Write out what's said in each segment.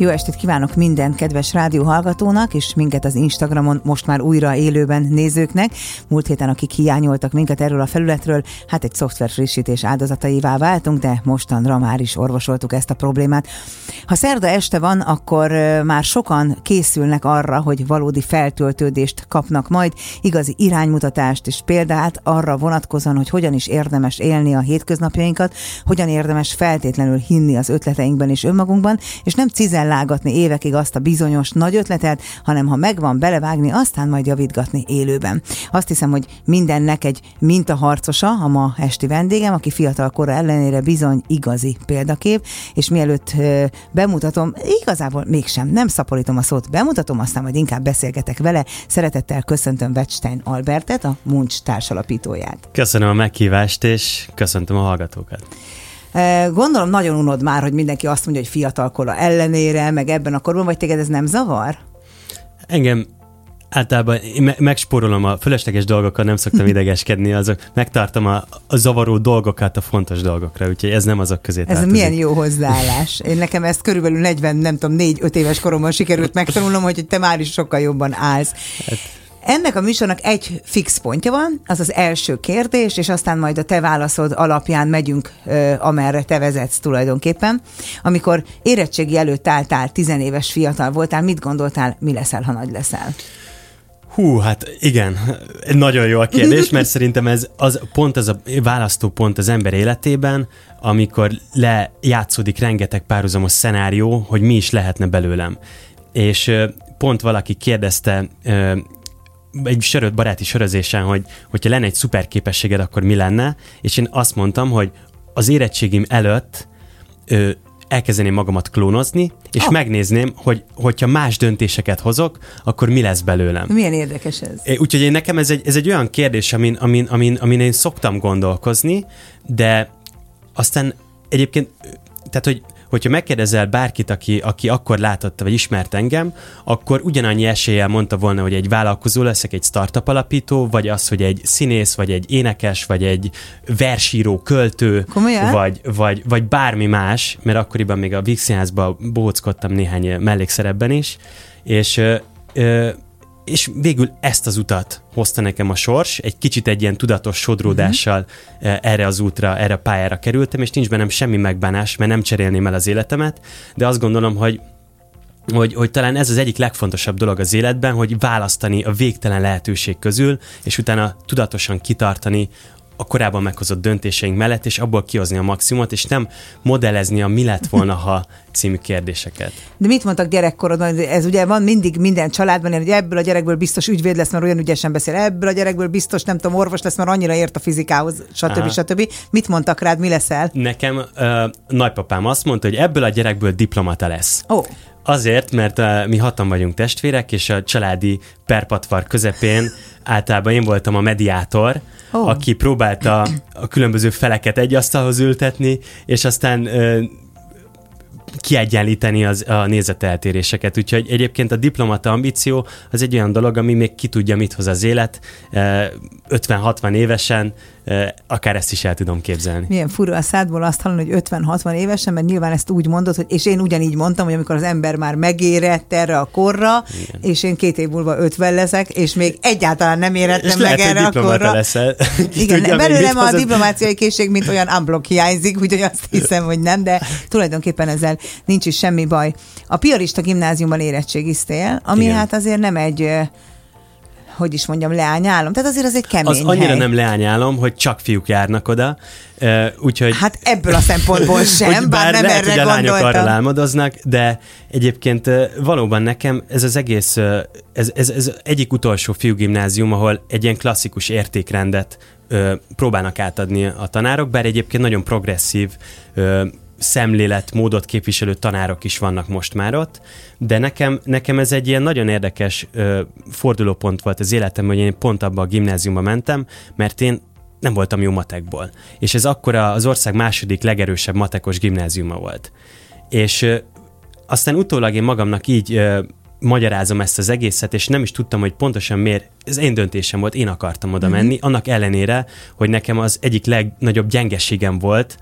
Jó estét kívánok minden kedves rádióhallgatónak, és minket az Instagramon most már újra élőben nézőknek. Múlt héten, akik hiányoltak minket erről a felületről, hát egy szoftver frissítés áldozataivá váltunk, de mostanra már is orvosoltuk ezt a problémát. Ha szerda este van, akkor már sokan készülnek arra, hogy valódi feltöltődést kapnak majd, igazi iránymutatást és példát arra vonatkozóan, hogy hogyan is érdemes élni a hétköznapjainkat, hogyan érdemes feltétlenül hinni az ötleteinkben és önmagunkban, és nem cizel lágatni évekig azt a bizonyos nagy ötletet, hanem ha megvan, belevágni, aztán majd javítgatni élőben. Azt hiszem, hogy mindennek egy mintaharcosa a ma esti vendégem, aki fiatal kora ellenére bizony igazi példakép, és mielőtt bemutatom, igazából mégsem, nem szaporítom a szót, bemutatom, aztán majd inkább beszélgetek vele. Szeretettel köszöntöm Wettstein Albertet, a Muncs társalapítóját. Köszönöm a meghívást, és köszöntöm a hallgatókat. Gondolom nagyon unod már, hogy mindenki azt mondja, hogy fiatalkora ellenére, meg ebben a korban, vagy téged ez nem zavar? Engem általában én me- megspórolom a fölösleges dolgokat, nem szoktam idegeskedni, azok, megtartom a, a zavaró dolgokat a fontos dolgokra, úgyhogy ez nem azok közé Ez tartozik. milyen jó hozzáállás. Én nekem ezt körülbelül 40, nem tudom, 4-5 éves koromban sikerült megtanulnom, hogy te már is sokkal jobban állsz. Hát, ennek a műsornak egy fix pontja van, az az első kérdés, és aztán majd a te válaszod alapján megyünk, amerre te vezetsz tulajdonképpen. Amikor érettségi előtt álltál, tizenéves fiatal voltál, mit gondoltál, mi leszel, ha nagy leszel? Hú, hát igen, nagyon jó a kérdés, mert szerintem ez az pont az a választópont az ember életében, amikor lejátszódik rengeteg párhuzamos szenárió, hogy mi is lehetne belőlem. És pont valaki kérdezte egy söröt baráti sörözésen, hogy hogyha lenne egy szuper képességed, akkor mi lenne, és én azt mondtam, hogy az érettségim előtt ö, elkezdeném magamat klónozni, és oh. megnézném, hogy hogyha más döntéseket hozok, akkor mi lesz belőlem. Milyen érdekes ez. Úgyhogy én nekem ez egy, ez egy olyan kérdés, amin, amin, amin, amin én szoktam gondolkozni, de aztán egyébként, tehát, hogy hogyha megkérdezel bárkit, aki, aki akkor látotta vagy ismert engem, akkor ugyanannyi eséllyel mondta volna, hogy egy vállalkozó leszek, egy startup alapító, vagy az, hogy egy színész, vagy egy énekes, vagy egy versíró, költő, vagy, vagy, vagy bármi más, mert akkoriban még a Vígszínházban bóckodtam néhány mellékszerepben is, és ö, ö, és végül ezt az utat hozta nekem a sors, egy kicsit egy ilyen tudatos sodródással uh-huh. erre az útra, erre a pályára kerültem, és nincs bennem semmi megbánás, mert nem cserélném el az életemet, de azt gondolom, hogy hogy, hogy talán ez az egyik legfontosabb dolog az életben, hogy választani a végtelen lehetőség közül, és utána tudatosan kitartani a korábban meghozott döntéseink mellett, és abból kihozni a maximumot, és nem modellezni a mi lett volna, ha című kérdéseket. De mit mondtak gyerekkorodban? Ez ugye van mindig minden családban, hogy ebből a gyerekből biztos ügyvéd lesz, mert olyan ügyesen beszél, ebből a gyerekből biztos nem tudom, orvos lesz, mert annyira ért a fizikához, stb. Aha. stb. Mit mondtak rád, mi leszel? Nekem uh, nagypapám azt mondta, hogy ebből a gyerekből diplomata lesz. Oh. Azért, mert uh, mi hatan vagyunk testvérek, és a családi perpatvar közepén általában én voltam a mediátor, oh. aki próbálta a különböző feleket egy asztalhoz ültetni, és aztán kiegyenlíteni az, a nézeteltéréseket. Úgyhogy egyébként a diplomata ambíció az egy olyan dolog, ami még ki tudja, mit hoz az élet. 50-60 évesen akár ezt is el tudom képzelni. Milyen fura a szádból azt hallani, hogy 50-60 évesen, mert nyilván ezt úgy mondod, hogy, és én ugyanígy mondtam, hogy amikor az ember már megérett erre a korra, Igen. és én két év múlva 50 leszek, és még egyáltalán nem érettem és meg lehet, erre a korra. Leszel. Igen, tudja, belőlem a diplomáciai készség, mint olyan unblock hiányzik, úgyhogy azt hiszem, hogy nem, de tulajdonképpen ezzel nincs is semmi baj. A Piarista gimnáziumban érettségiztél, ami Igen. hát azért nem egy hogy is mondjam, leányálom. Tehát azért az egy kemény Az annyira hely. nem leányálom, hogy csak fiúk járnak oda, úgyhogy... Hát ebből a szempontból sem, bár, bár nem lehet, erre hogy a lányok arra álmodoznak, de egyébként valóban nekem ez az egész, ez, ez, ez egyik utolsó fiúgimnázium, ahol egy ilyen klasszikus értékrendet próbálnak átadni a tanárok, bár egyébként nagyon progresszív szemléletmódot képviselő tanárok is vannak most már ott, de nekem, nekem ez egy ilyen nagyon érdekes ö, fordulópont volt az életemben, hogy én pont abba a gimnáziumba mentem, mert én nem voltam jó matekból. És ez akkor az ország második legerősebb matekos gimnáziuma volt. És ö, aztán utólag én magamnak így ö, magyarázom ezt az egészet, és nem is tudtam, hogy pontosan miért, ez én döntésem volt, én akartam oda menni, mm-hmm. annak ellenére, hogy nekem az egyik legnagyobb gyengeségem volt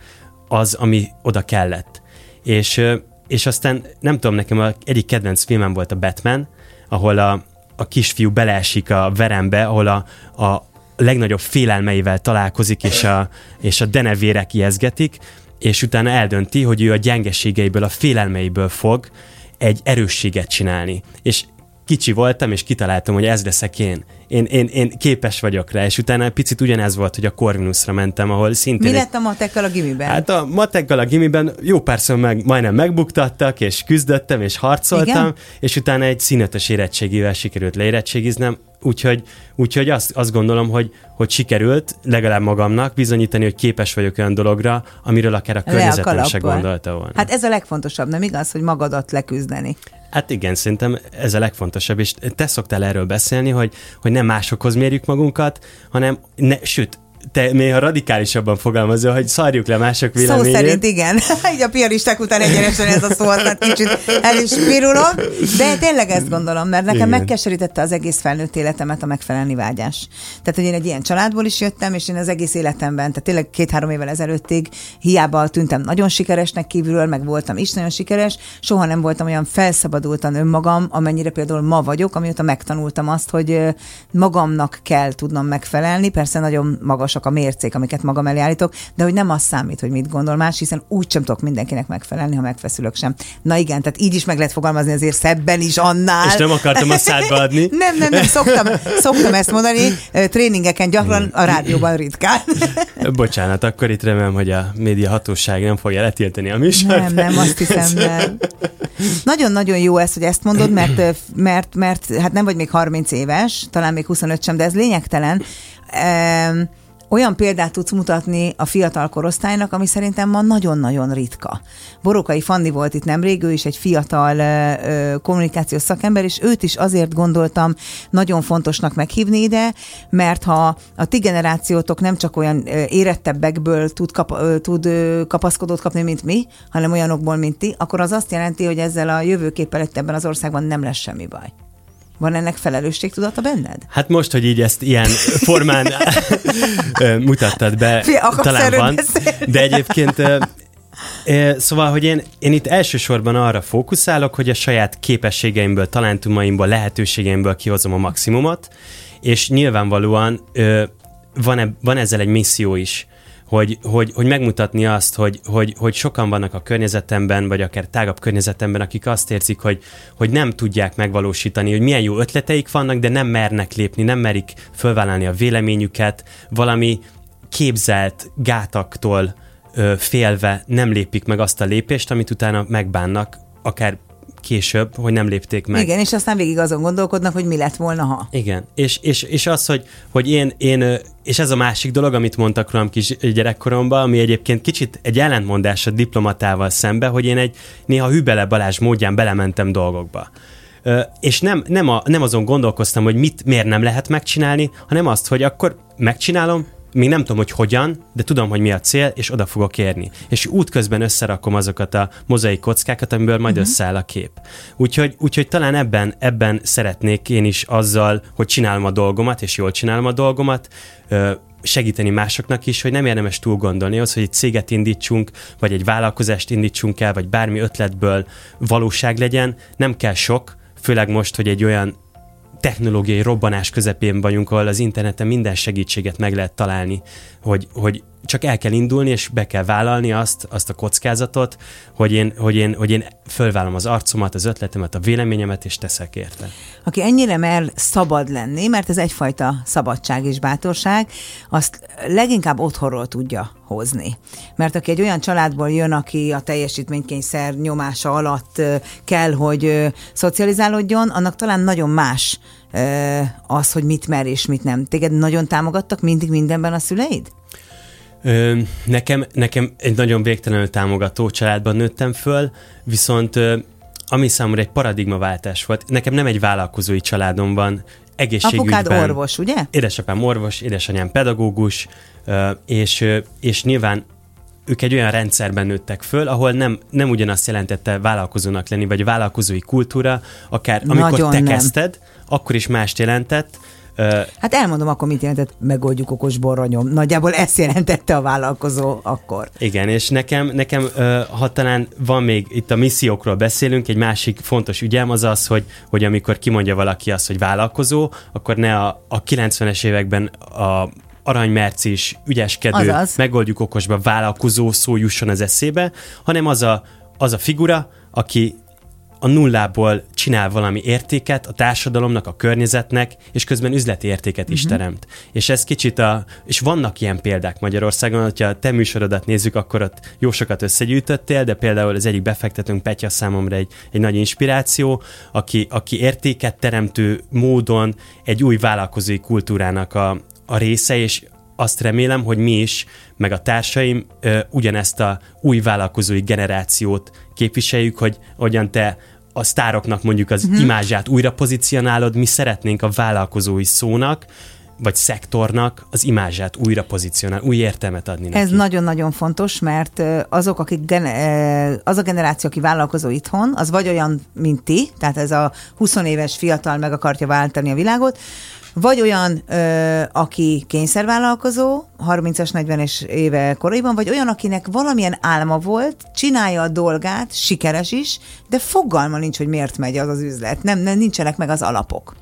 az, ami oda kellett. És, és aztán nem tudom, nekem a egyik kedvenc filmem volt a Batman, ahol a, a kisfiú beleesik a verembe, ahol a, a legnagyobb félelmeivel találkozik, és a, és a denevérek ijeszgetik, és utána eldönti, hogy ő a gyengeségeiből, a félelmeiből fog egy erősséget csinálni. És kicsi voltam, és kitaláltam, hogy ez leszek én. Én, én, én képes vagyok rá, és utána picit ugyanez volt, hogy a Corvinusra mentem, ahol szintén... Mi lett a matekkal a gimiben? Hát a matekkal a gimiben jó párszor meg, majdnem megbuktattak, és küzdöttem, és harcoltam, Igen? és utána egy színetes érettségével sikerült leérettségiznem, úgyhogy, úgyhogy azt, azt gondolom, hogy, hogy sikerült legalább magamnak bizonyítani, hogy képes vagyok olyan dologra, amiről akár a környezetem se gondolta volna. Hát ez a legfontosabb, nem igaz, hogy magadat leküzdeni? Hát igen, szerintem ez a legfontosabb, és te szoktál erről beszélni, hogy, hogy nem másokhoz mérjük magunkat, hanem, ne, sőt, te néha radikálisabban fogalmazol, hogy szarjuk le mások véleményét. Szó szerint igen. Így a pianisták után egyenesen ez a szó, aztán kicsit el is pirulok. De tényleg ezt gondolom, mert nekem igen. megkeserítette az egész felnőtt életemet a megfelelni vágyás. Tehát, hogy én egy ilyen családból is jöttem, és én az egész életemben, tehát tényleg két-három évvel ezelőttig hiába tűntem nagyon sikeresnek kívülről, meg voltam is nagyon sikeres, soha nem voltam olyan felszabadultan önmagam, amennyire például ma vagyok, amióta megtanultam azt, hogy magamnak kell tudnom megfelelni, persze nagyon magas magasak a mércék, amiket magam elé állítok, de hogy nem az számít, hogy mit gondol más, hiszen úgy sem tudok mindenkinek megfelelni, ha megfeszülök sem. Na igen, tehát így is meg lehet fogalmazni azért szebben is annál. És nem akartam a szádba adni. nem, nem, nem, szoktam, szoktam ezt mondani, tréningeken gyakran, a rádióban ritkán. Bocsánat, akkor itt remélem, hogy a média hatóság nem fogja letiltani a műsort. Nem, nem, azt hiszem, nem. Nagyon-nagyon jó ez, hogy ezt mondod, mert, mert, mert hát nem vagy még 30 éves, talán még 25 sem, de ez lényegtelen olyan példát tudsz mutatni a fiatal korosztálynak, ami szerintem ma nagyon-nagyon ritka. Borokai Fanni volt itt nemrég, ő is egy fiatal ö, kommunikációs szakember, és őt is azért gondoltam nagyon fontosnak meghívni ide, mert ha a ti generációtok nem csak olyan érettebbekből tud, kap, ö, tud kapaszkodót kapni, mint mi, hanem olyanokból, mint ti, akkor az azt jelenti, hogy ezzel a jövőképpel ebben az országban nem lesz semmi baj. Van ennek felelősségtudata benned? Hát most, hogy így ezt ilyen formán mutattad be, Fia, talán van. Beszélni. De egyébként Szóval, hogy én, én itt elsősorban arra fókuszálok, hogy a saját képességeimből, talentumaimból, lehetőségeimből kihozom a maximumot, és nyilvánvalóan van, e, van ezzel egy misszió is, hogy, hogy, hogy megmutatni azt, hogy, hogy, hogy sokan vannak a környezetemben, vagy akár tágabb környezetemben, akik azt érzik, hogy, hogy nem tudják megvalósítani, hogy milyen jó ötleteik vannak, de nem mernek lépni, nem merik fölvállalni a véleményüket, valami képzelt gátaktól ö, félve nem lépik meg azt a lépést, amit utána megbánnak, akár később, hogy nem lépték meg. Igen, és aztán végig azon gondolkodnak, hogy mi lett volna, ha. Igen, és, és, és az, hogy, hogy én, én, és ez a másik dolog, amit mondtak rólam kis gyerekkoromban, ami egyébként kicsit egy ellentmondás a diplomatával szembe, hogy én egy néha hübele Balázs módján belementem dolgokba. És nem, nem, a, nem azon gondolkoztam, hogy mit miért nem lehet megcsinálni, hanem azt, hogy akkor megcsinálom, még nem tudom, hogy hogyan, de tudom, hogy mi a cél, és oda fogok érni. És útközben összerakom azokat a mozaik kockákat, amiből majd uh-huh. összeáll a kép. Úgyhogy, úgyhogy talán ebben, ebben szeretnék én is azzal, hogy csinálom a dolgomat, és jól csinálom a dolgomat, segíteni másoknak is, hogy nem érdemes túl gondolni az, hogy egy céget indítsunk, vagy egy vállalkozást indítsunk el, vagy bármi ötletből valóság legyen, nem kell sok, főleg most, hogy egy olyan technológiai robbanás közepén vagyunk, ahol az interneten minden segítséget meg lehet találni, hogy, hogy csak el kell indulni, és be kell vállalni azt, azt a kockázatot, hogy én, hogy, én, hogy én fölvállom az arcomat, az ötletemet, a véleményemet, és teszek érte. Aki ennyire mer szabad lenni, mert ez egyfajta szabadság és bátorság, azt leginkább otthonról tudja hozni. Mert aki egy olyan családból jön, aki a teljesítménykényszer nyomása alatt kell, hogy szocializálódjon, annak talán nagyon más az, hogy mit mer és mit nem. Téged nagyon támogattak mindig mindenben a szüleid? Ö, nekem, nekem egy nagyon végtelenül támogató családban nőttem föl, viszont ö, ami számomra egy paradigmaváltás volt, nekem nem egy vállalkozói családom van, egészségügyben. Apukád orvos, ugye? Édesapám orvos, édesanyám pedagógus, és, és nyilván ők egy olyan rendszerben nőttek föl, ahol nem, nem ugyanazt jelentette vállalkozónak lenni, vagy vállalkozói kultúra, akár amikor Nagyon te nem. kezdted, akkor is mást jelentett, Hát elmondom akkor, mit jelentett megoldjuk okos borronyom. Nagyjából ezt jelentette a vállalkozó akkor. Igen, és nekem, nekem ha talán van még, itt a missziókról beszélünk, egy másik fontos ügyem az az, hogy, hogy amikor kimondja valaki azt, hogy vállalkozó, akkor ne a, a 90-es években a aranymercis, ügyeskedő, Azaz. megoldjuk okosba vállalkozó szó jusson az eszébe, hanem az a, az a figura, aki a nullából csinál valami értéket a társadalomnak, a környezetnek, és közben üzleti értéket is teremt. És ez kicsit a... És vannak ilyen példák Magyarországon, hogyha a te műsorodat nézzük, akkor ott jó sokat összegyűjtöttél, de például az egyik befektetőnk Petya számomra egy, egy nagy inspiráció, aki, aki értéket teremtő módon egy új vállalkozói kultúrának a, a része, és azt remélem, hogy mi is, meg a társaim ö, ugyanezt a új vállalkozói generációt képviseljük, hogy hogyan te a sztároknak mondjuk az uh-huh. imázsát újra pozícionálod, mi szeretnénk a vállalkozói szónak, vagy szektornak az imázsát újra pozícionál, új értelmet adni neki. Ez nagyon-nagyon fontos, mert azok, akik gen- az a generáció, aki vállalkozó itthon, az vagy olyan, mint ti, tehát ez a 20 éves fiatal meg akarja váltani a világot, vagy olyan, ö, aki kényszervállalkozó, 30-as, 40-es éve koraiban, vagy olyan, akinek valamilyen álma volt, csinálja a dolgát, sikeres is, de fogalma nincs, hogy miért megy az az üzlet. Nem, nem nincsenek meg az alapok.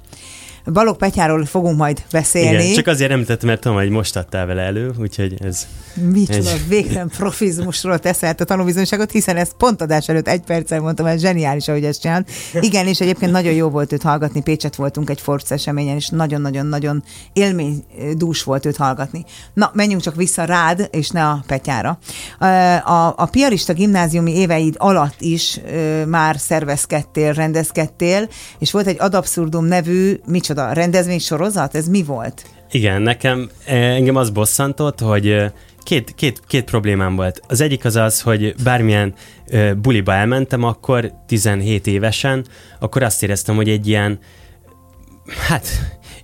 Balog Petyáról fogunk majd beszélni. Igen, csak azért említettem, mert tudom, hogy most adtál vele elő, úgyhogy ez... Micsoda Egy- végtelen profizmusról teszelt a tanúbizonyságot, hiszen ezt pont adás előtt egy perccel mondtam, ez zseniális, ahogy ezt csinált. Igen, és egyébként nagyon jó volt őt hallgatni, Pécset voltunk egy Force eseményen, és nagyon-nagyon-nagyon élménydús volt őt hallgatni. Na, menjünk csak vissza rád, és ne a Petyára. A, a piarista gimnáziumi éveid alatt is már szervezkedtél, rendezkedtél, és volt egy Ad Absurdum nevű, micsoda, rendezvénysorozat? Ez mi volt? Igen, nekem eh, engem az bosszantott, hogy eh, két, két, két problémám volt. Az egyik az az, hogy bármilyen ö, buliba elmentem, akkor 17 évesen, akkor azt éreztem, hogy egy ilyen, hát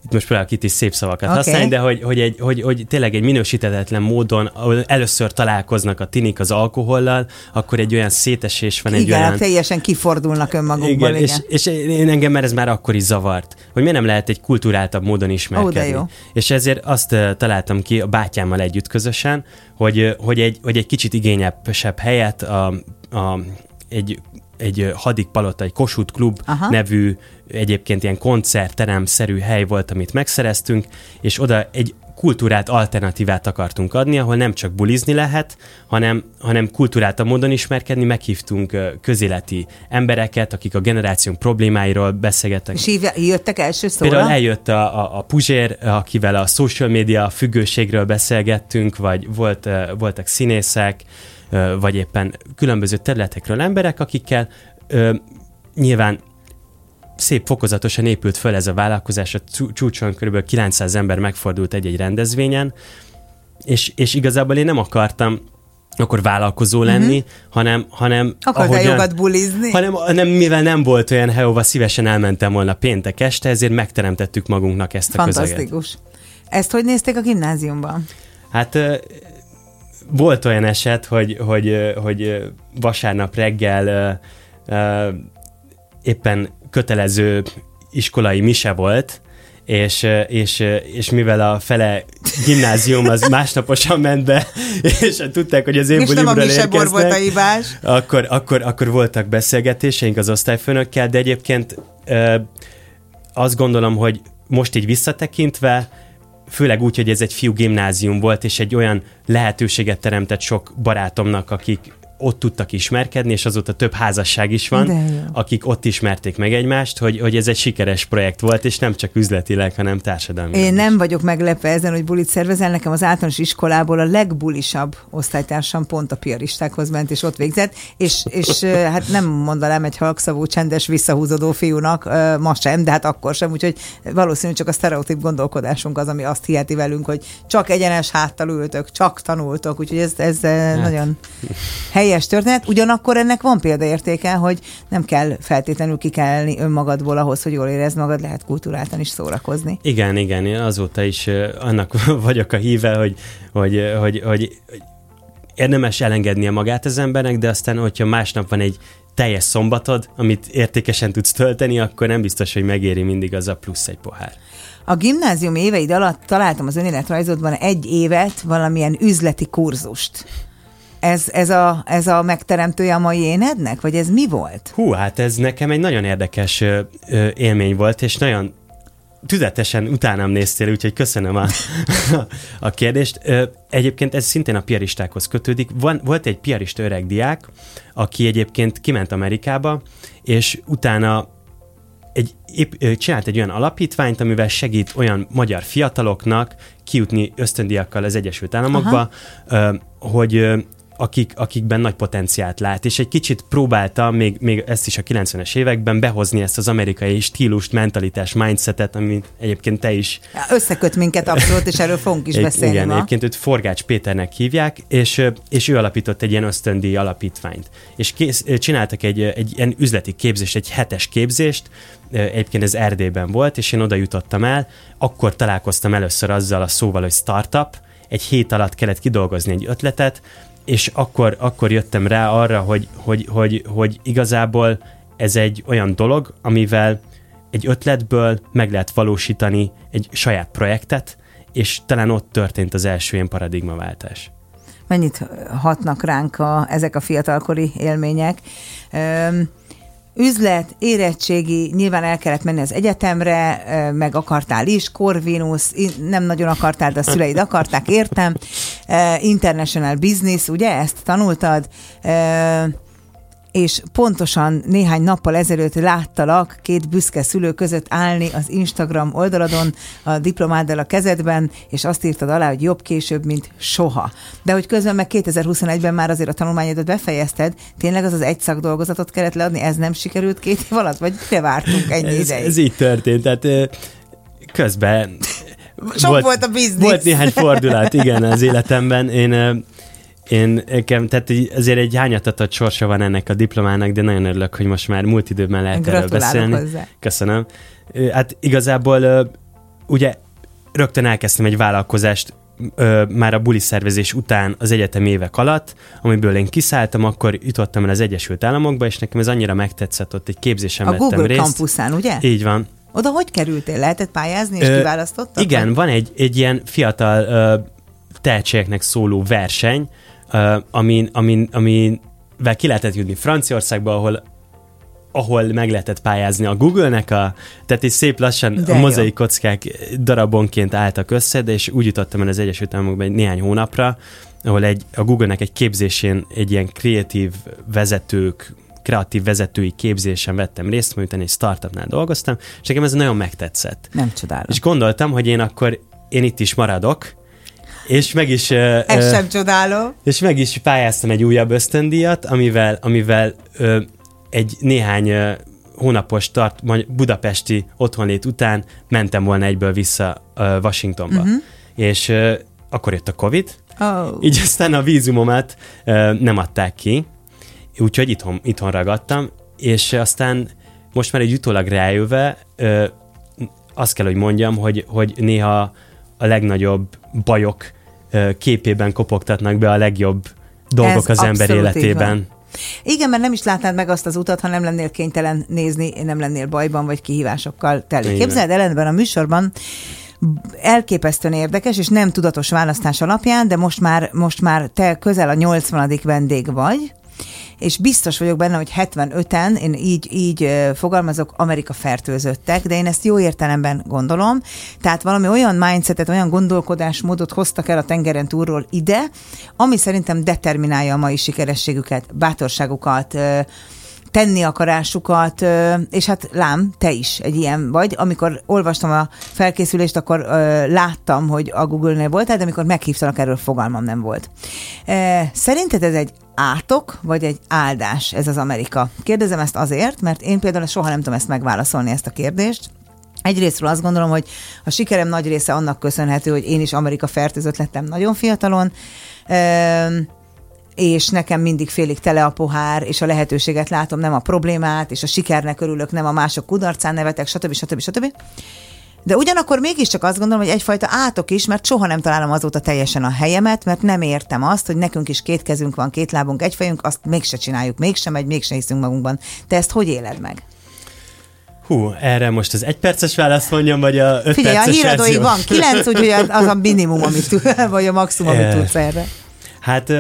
itt most próbálok itt is szép szavakat okay. használni, de hogy, hogy, egy, hogy, hogy tényleg egy minősítetetlen módon, ahol először találkoznak a tinik az alkohollal, akkor egy olyan szétesés van, egy igen, olyan... teljesen kifordulnak önmagukból. Igen, és, és én engem már ez már akkor is zavart, hogy miért nem lehet egy kulturáltabb módon ismerkedni. Ó, jó. És ezért azt találtam ki a bátyámmal együtt közösen, hogy, hogy, egy, hogy egy kicsit igényesebb helyet a, a, egy egy Hadik Palota, egy Kossuth Klub Aha. Nevű egyébként ilyen koncertterem-szerű hely volt, amit megszereztünk, és oda egy kultúrát, alternatívát akartunk adni, ahol nem csak bulizni lehet, hanem, hanem kultúráltabb módon ismerkedni, meghívtunk közéleti embereket, akik a generációnk problémáiról beszélgettek. És jöttek első szóra? Például eljött a, a, a Puzsér, akivel a social media függőségről beszélgettünk, vagy volt, voltak színészek, vagy éppen különböző területekről emberek, akikkel nyilván szép fokozatosan épült föl ez a vállalkozás, a csú- csúcson kb. 900 ember megfordult egy-egy rendezvényen, és, és igazából én nem akartam akkor vállalkozó lenni, uh-huh. hanem, hanem Akartál ahogyan- jogat bulizni? hanem nem, mivel nem volt olyan hely, ahova szívesen elmentem volna péntek este, ezért megteremtettük magunknak ezt a közeget. Fantasztikus. Ezt hogy nézték a gimnáziumban? Hát volt olyan eset, hogy, hogy, hogy vasárnap reggel éppen kötelező iskolai mise volt, és, és, és mivel a fele gimnázium az másnaposan ment be, és tudták, hogy az én bulimről misebor volt a érkeznek, akkor, akkor, akkor voltak beszélgetéseink az osztályfőnökkel, de egyébként azt gondolom, hogy most így visszatekintve, főleg úgy, hogy ez egy fiú gimnázium volt, és egy olyan lehetőséget teremtett sok barátomnak, akik ott tudtak ismerkedni, és azóta több házasság is van, akik ott ismerték meg egymást, hogy, hogy ez egy sikeres projekt volt, és nem csak üzletileg, hanem társadalmi. Én nem vagyok meglepve ezen, hogy bulit szervezel. Nekem az általános iskolából a legbulisabb osztálytársam pont a piaristákhoz ment, és ott végzett, és, és hát nem mondanám egy halkszavú, csendes, visszahúzódó fiúnak, ma sem, de hát akkor sem, úgyhogy valószínűleg csak a sztereotíp gondolkodásunk az, ami azt hiheti velünk, hogy csak egyenes háttal ültök, csak tanultok, úgyhogy ez, ez hát. nagyon helyes történet. Ugyanakkor ennek van példaértéke, hogy nem kell feltétlenül kikelni önmagadból ahhoz, hogy jól érezd magad, lehet kultúráltan is szórakozni. Igen, igen, én azóta is annak vagyok a híve, hogy, hogy, hogy, hogy érdemes elengednie magát az embernek, de aztán, hogyha másnap van egy teljes szombatod, amit értékesen tudsz tölteni, akkor nem biztos, hogy megéri mindig az a plusz egy pohár. A gimnázium éveid alatt találtam az önéletrajzodban egy évet, valamilyen üzleti kurzust. Ez, ez, a, ez a megteremtője a mai énednek, vagy ez mi volt? Hú, hát ez nekem egy nagyon érdekes ö, ö, élmény volt, és nagyon tüzetesen utánam néztél, úgyhogy köszönöm a, a kérdést. Egyébként ez szintén a piaristákhoz kötődik. Van, volt egy piarista öreg diák, aki egyébként kiment Amerikába, és utána egy, épp, csinált egy olyan alapítványt, amivel segít olyan magyar fiataloknak kijutni ösztöndiakkal az Egyesült Államokba, Aha. hogy akik, akikben nagy potenciált lát, és egy kicsit próbálta még, még ezt is a 90-es években behozni ezt az amerikai stílust, mentalitás, mindsetet, amit egyébként te is... Összeköt minket abszolút, és erről fogunk is beszélni Igen, ma. egyébként őt Forgács Péternek hívják, és, és ő alapított egy ilyen ösztöndi alapítványt. És kész, csináltak egy, egy ilyen üzleti képzést, egy hetes képzést, egyébként ez Erdélyben volt, és én oda jutottam el, akkor találkoztam először azzal a szóval, hogy startup, egy hét alatt kellett kidolgozni egy ötletet, és akkor, akkor jöttem rá arra, hogy, hogy, hogy, hogy igazából ez egy olyan dolog, amivel egy ötletből meg lehet valósítani egy saját projektet, és talán ott történt az első ilyen paradigmaváltás. Mennyit hatnak ránk a, ezek a fiatalkori élmények? Üm, üzlet, érettségi, nyilván el kellett menni az egyetemre, meg akartál is, Corvinus, nem nagyon akartál, de a szüleid akarták, értem. International Business, ugye, ezt tanultad és pontosan néhány nappal ezelőtt láttalak két büszke szülő között állni az Instagram oldaladon a diplomáddal a kezedben, és azt írtad alá, hogy jobb később, mint soha. De hogy közben meg 2021-ben már azért a tanulmányodat befejezted, tényleg az az egy szakdolgozatot kellett leadni, ez nem sikerült két év alatt, vagy mire vártunk ennyi ez, ideig? Ez így történt, tehát közben sok volt, volt a biznisz. Volt néhány fordulat, igen, az életemben. Én én nekem, tehát azért egy hányatatott sorsa van ennek a diplomának, de nagyon örülök, hogy most már múlt időben lehet erről beszélni. Hozzá. Köszönöm. Hát igazából ugye rögtön elkezdtem egy vállalkozást már a buli szervezés után az egyetem évek alatt, amiből én kiszálltam, akkor jutottam el az Egyesült Államokba, és nekem ez annyira megtetszett, ott egy képzésen a vettem Google részt. campusán, ugye? Így van. Oda hogy kerültél? Lehetett pályázni, és Ö, kiválasztottak? Igen, van egy, egy ilyen fiatal ö, tehetségeknek szóló verseny, amin, amin, amin ki lehetett jutni Franciaországba, ahol ahol meg lehetett pályázni a Google-nek, a, tehát egy szép lassan de a mozaik kockák darabonként álltak össze, de és úgy jutottam el az Egyesült Államokba egy néhány hónapra, ahol egy, a Google-nek egy képzésén egy ilyen kreatív vezetők, kreatív vezetői képzésen vettem részt, miután egy startupnál dolgoztam, és nekem ez nagyon megtetszett. Nem csodálom. És gondoltam, hogy én akkor én itt is maradok, és meg is... Ez sem csodálom. És meg is pályáztam egy újabb ösztöndíjat, amivel, amivel ö, egy néhány ö, hónapos tart, budapesti otthonlét után mentem volna egyből vissza ö, Washingtonba. Uh-huh. És ö, akkor jött a Covid, oh. így aztán a vízumomat ö, nem adták ki, úgyhogy itthon, itthon ragadtam, és aztán most már egy utólag rájöve ö, azt kell, hogy mondjam, hogy, hogy néha a legnagyobb bajok képében kopogtatnak be a legjobb dolgok Ez az ember életében. Igen, mert nem is látnád meg azt az utat, ha nem lennél kénytelen nézni, nem lennél bajban vagy kihívásokkal teli. Képzeld el ebben a műsorban, elképesztően érdekes, és nem tudatos választás alapján, de most már, most már te közel a 80. vendég vagy, és biztos vagyok benne, hogy 75-en, én így, így fogalmazok, Amerika fertőzöttek, de én ezt jó értelemben gondolom. Tehát valami olyan mindsetet, olyan gondolkodásmódot hoztak el a tengeren túlról ide, ami szerintem determinálja a mai sikerességüket, bátorságukat, tenni akarásukat, és hát lám, te is egy ilyen vagy. Amikor olvastam a felkészülést, akkor láttam, hogy a Google-nél voltál, de amikor meghívtalak, erről fogalmam nem volt. Szerinted ez egy átok, vagy egy áldás ez az Amerika? Kérdezem ezt azért, mert én például soha nem tudom ezt megválaszolni, ezt a kérdést. Egyrésztről azt gondolom, hogy a sikerem nagy része annak köszönhető, hogy én is Amerika fertőzött lettem nagyon fiatalon, és nekem mindig félig tele a pohár, és a lehetőséget látom, nem a problémát, és a sikernek örülök, nem a mások kudarcán nevetek, stb. stb. stb. De ugyanakkor mégiscsak azt gondolom, hogy egyfajta átok is, mert soha nem találom azóta teljesen a helyemet, mert nem értem azt, hogy nekünk is két kezünk van, két lábunk, egy fejünk, azt mégse csináljuk, mégsem megy, mégse hiszünk magunkban. Te ezt hogy éled meg? Hú, erre most az egyperces választ mondjam, vagy a öt Figyelj, a híradóig van kilenc, úgyhogy az a minimum, amit vagy a maximum, amit tudsz erre. Hát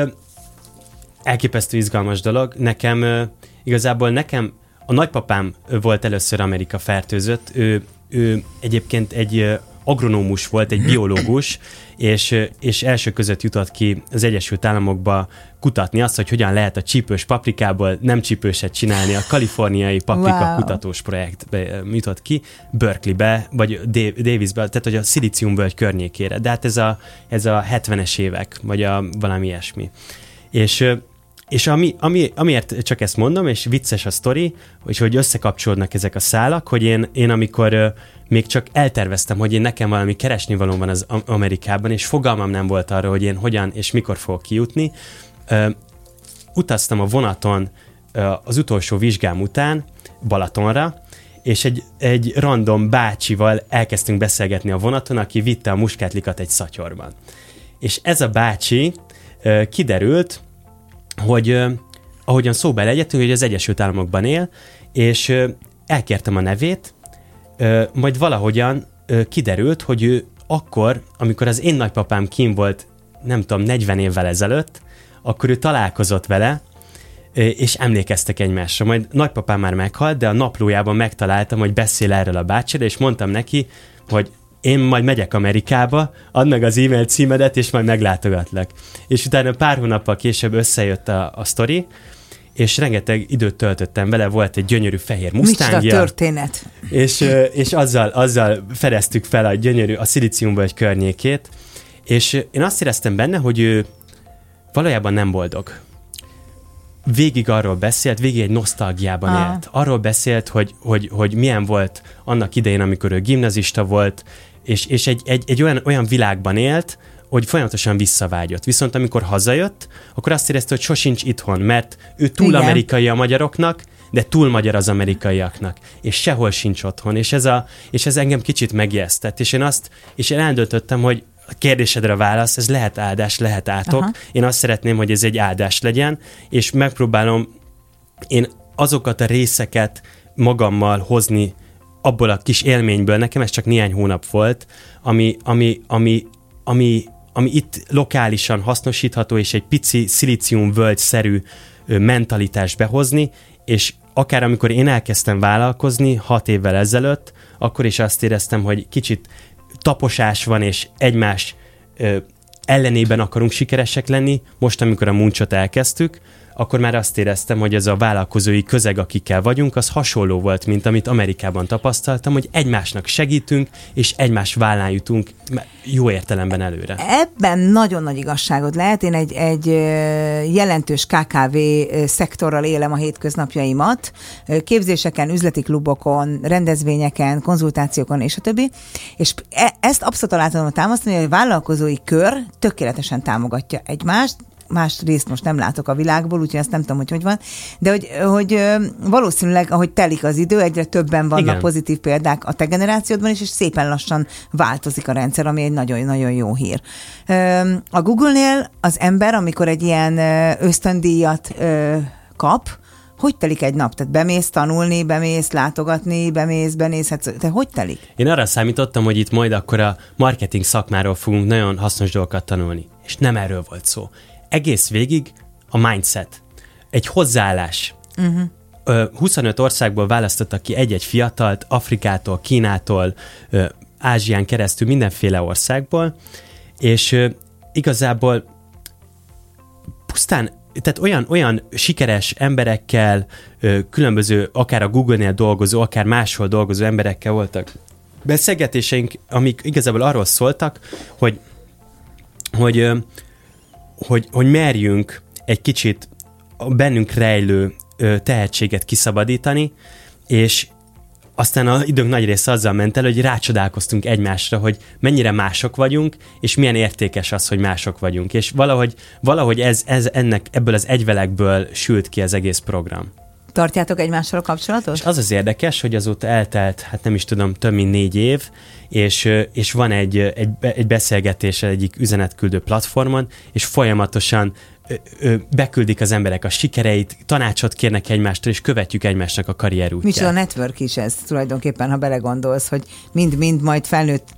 elképesztő izgalmas dolog. Nekem igazából nekem a nagypapám volt először Amerika fertőzött. Ő, ő egyébként egy agronómus volt, egy biológus, és, és első között jutott ki az Egyesült Államokba kutatni azt, hogy hogyan lehet a csípős paprikából nem csípőset csinálni. A kaliforniai paprika Wow. kutatós projektbe jutott ki, Berkeleybe, vagy Da- Davisbe, tehát hogy a szilíciumvölgy környékére. De hát ez a, ez a 70-es évek, vagy a valami ilyesmi. És, és ami, ami, amiért csak ezt mondom, és vicces a sztori, és hogy összekapcsolódnak ezek a szálak, hogy én, én amikor még csak elterveztem, hogy én nekem valami keresni van az Am- Amerikában, és fogalmam nem volt arra, hogy én hogyan és mikor fogok kijutni, utaztam a vonaton az utolsó vizsgám után Balatonra, és egy, egy random bácsival elkezdtünk beszélgetni a vonaton, aki vitte a muskátlikat egy szatyorban. És ez a bácsi kiderült, hogy ahogyan szóba legyettünk, hogy az Egyesült Államokban él, és elkértem a nevét, majd valahogyan kiderült, hogy ő akkor, amikor az én nagypapám kim volt, nem tudom, 40 évvel ezelőtt, akkor ő találkozott vele, és emlékeztek egymásra. Majd nagypapám már meghalt, de a naplójában megtaláltam, hogy beszél erről a bácsira, és mondtam neki, hogy én majd megyek Amerikába, add meg az e-mail címedet, és majd meglátogatlak. És utána pár hónappal később összejött a, a sztori, és rengeteg időt töltöttem vele, volt egy gyönyörű fehér Micsoda mustangja, történet. és, és azzal, azzal fedeztük fel a gyönyörű, a szilíciumvölgy környékét, és én azt éreztem benne, hogy ő valójában nem boldog. Végig arról beszélt, végig egy nosztalgiában Ah. élt. Arról beszélt, hogy, hogy, hogy milyen volt annak idején, amikor ő gimnazista volt, és, és egy, egy, egy olyan, olyan világban élt, hogy folyamatosan visszavágyott. Viszont amikor hazajött, akkor azt érezte, hogy sosincs itthon, mert ő túl Igen. amerikai a magyaroknak, de túl magyar az amerikaiaknak, és sehol sincs otthon, és ez, a, és ez engem kicsit megijesztett, és én azt, és én eldöntöttem, hogy a kérdésedre a válasz, ez lehet áldás, lehet átok. Aha. Én azt szeretném, hogy ez egy áldás legyen, és megpróbálom én azokat a részeket magammal hozni abból a kis élményből, nekem ez csak néhány hónap volt, ami, ami, ami, ami, ami itt lokálisan hasznosítható, és egy pici szilíciumvölgy-szerű ö, mentalitást behozni, és akár amikor én elkezdtem vállalkozni hat évvel ezelőtt, akkor is azt éreztem, hogy kicsit taposás van, és egymás ö, ellenében akarunk sikeresek lenni. Most, amikor a muncsot elkezdtük, akkor már azt éreztem, hogy ez a vállalkozói közeg, akikkel vagyunk, az hasonló volt, mint amit Amerikában tapasztaltam, hogy egymásnak segítünk, és egymás vállán jutunk jó értelemben előre. Ebben nagyon nagy igazságod lehet. Én egy, egy jelentős KKV szektorral élem a hétköznapjaimat, képzéseken, üzleti klubokon, rendezvényeken, konzultációkon és a többi. És e- ezt abszolút alá tudom támasztani, hogy a vállalkozói kör tökéletesen támogatja egymást, más részt most nem látok a világból, úgyhogy ezt nem tudom, hogy hogy van, de hogy, hogy valószínűleg, ahogy telik az idő, egyre többen vannak Igen. pozitív példák a te generációdban is, és szépen lassan változik a rendszer, ami egy nagyon-nagyon jó hír. A Google-nél az ember, amikor egy ilyen ösztöndíjat kap, hogy telik egy nap? Tehát bemész tanulni, bemész látogatni, bemész, benézhetsz. Te hogy telik? Én arra számítottam, hogy itt majd akkor a marketing szakmáról fogunk nagyon hasznos dolgokat tanulni. És nem erről volt szó. Egész végig a mindset. Egy hozzáállás. Uh-huh. 25 országból választottak ki egy-egy fiatalt, Afrikától, Kínától, Ázsián keresztül, mindenféle országból, és igazából pusztán, tehát olyan, olyan sikeres emberekkel, különböző, akár a Google-nél dolgozó, akár máshol dolgozó emberekkel voltak beszélgetéseink, amik igazából arról szóltak, hogy, hogy, hogy, hogy merjünk egy kicsit a bennünk rejlő tehetséget kiszabadítani, és aztán az időnk nagy része azzal ment el, hogy rácsodálkoztunk egymásra, hogy mennyire mások vagyunk, és milyen értékes az, hogy mások vagyunk. És valahogy, valahogy ez, ez ennek, ebből az egyvelekből sült ki az egész program. Tartjátok egymással a kapcsolatot? És az az érdekes, hogy azóta eltelt, hát nem is tudom, több mint négy év, és, és van egy, egy, egy beszélgetés egyik üzenetküldő platformon, és folyamatosan beküldik az emberek a sikereit, tanácsot kérnek egymástól, és követjük egymásnak a karrierútját. Micsoda network is ez tulajdonképpen, ha belegondolsz, hogy mind-mind majd felnőtt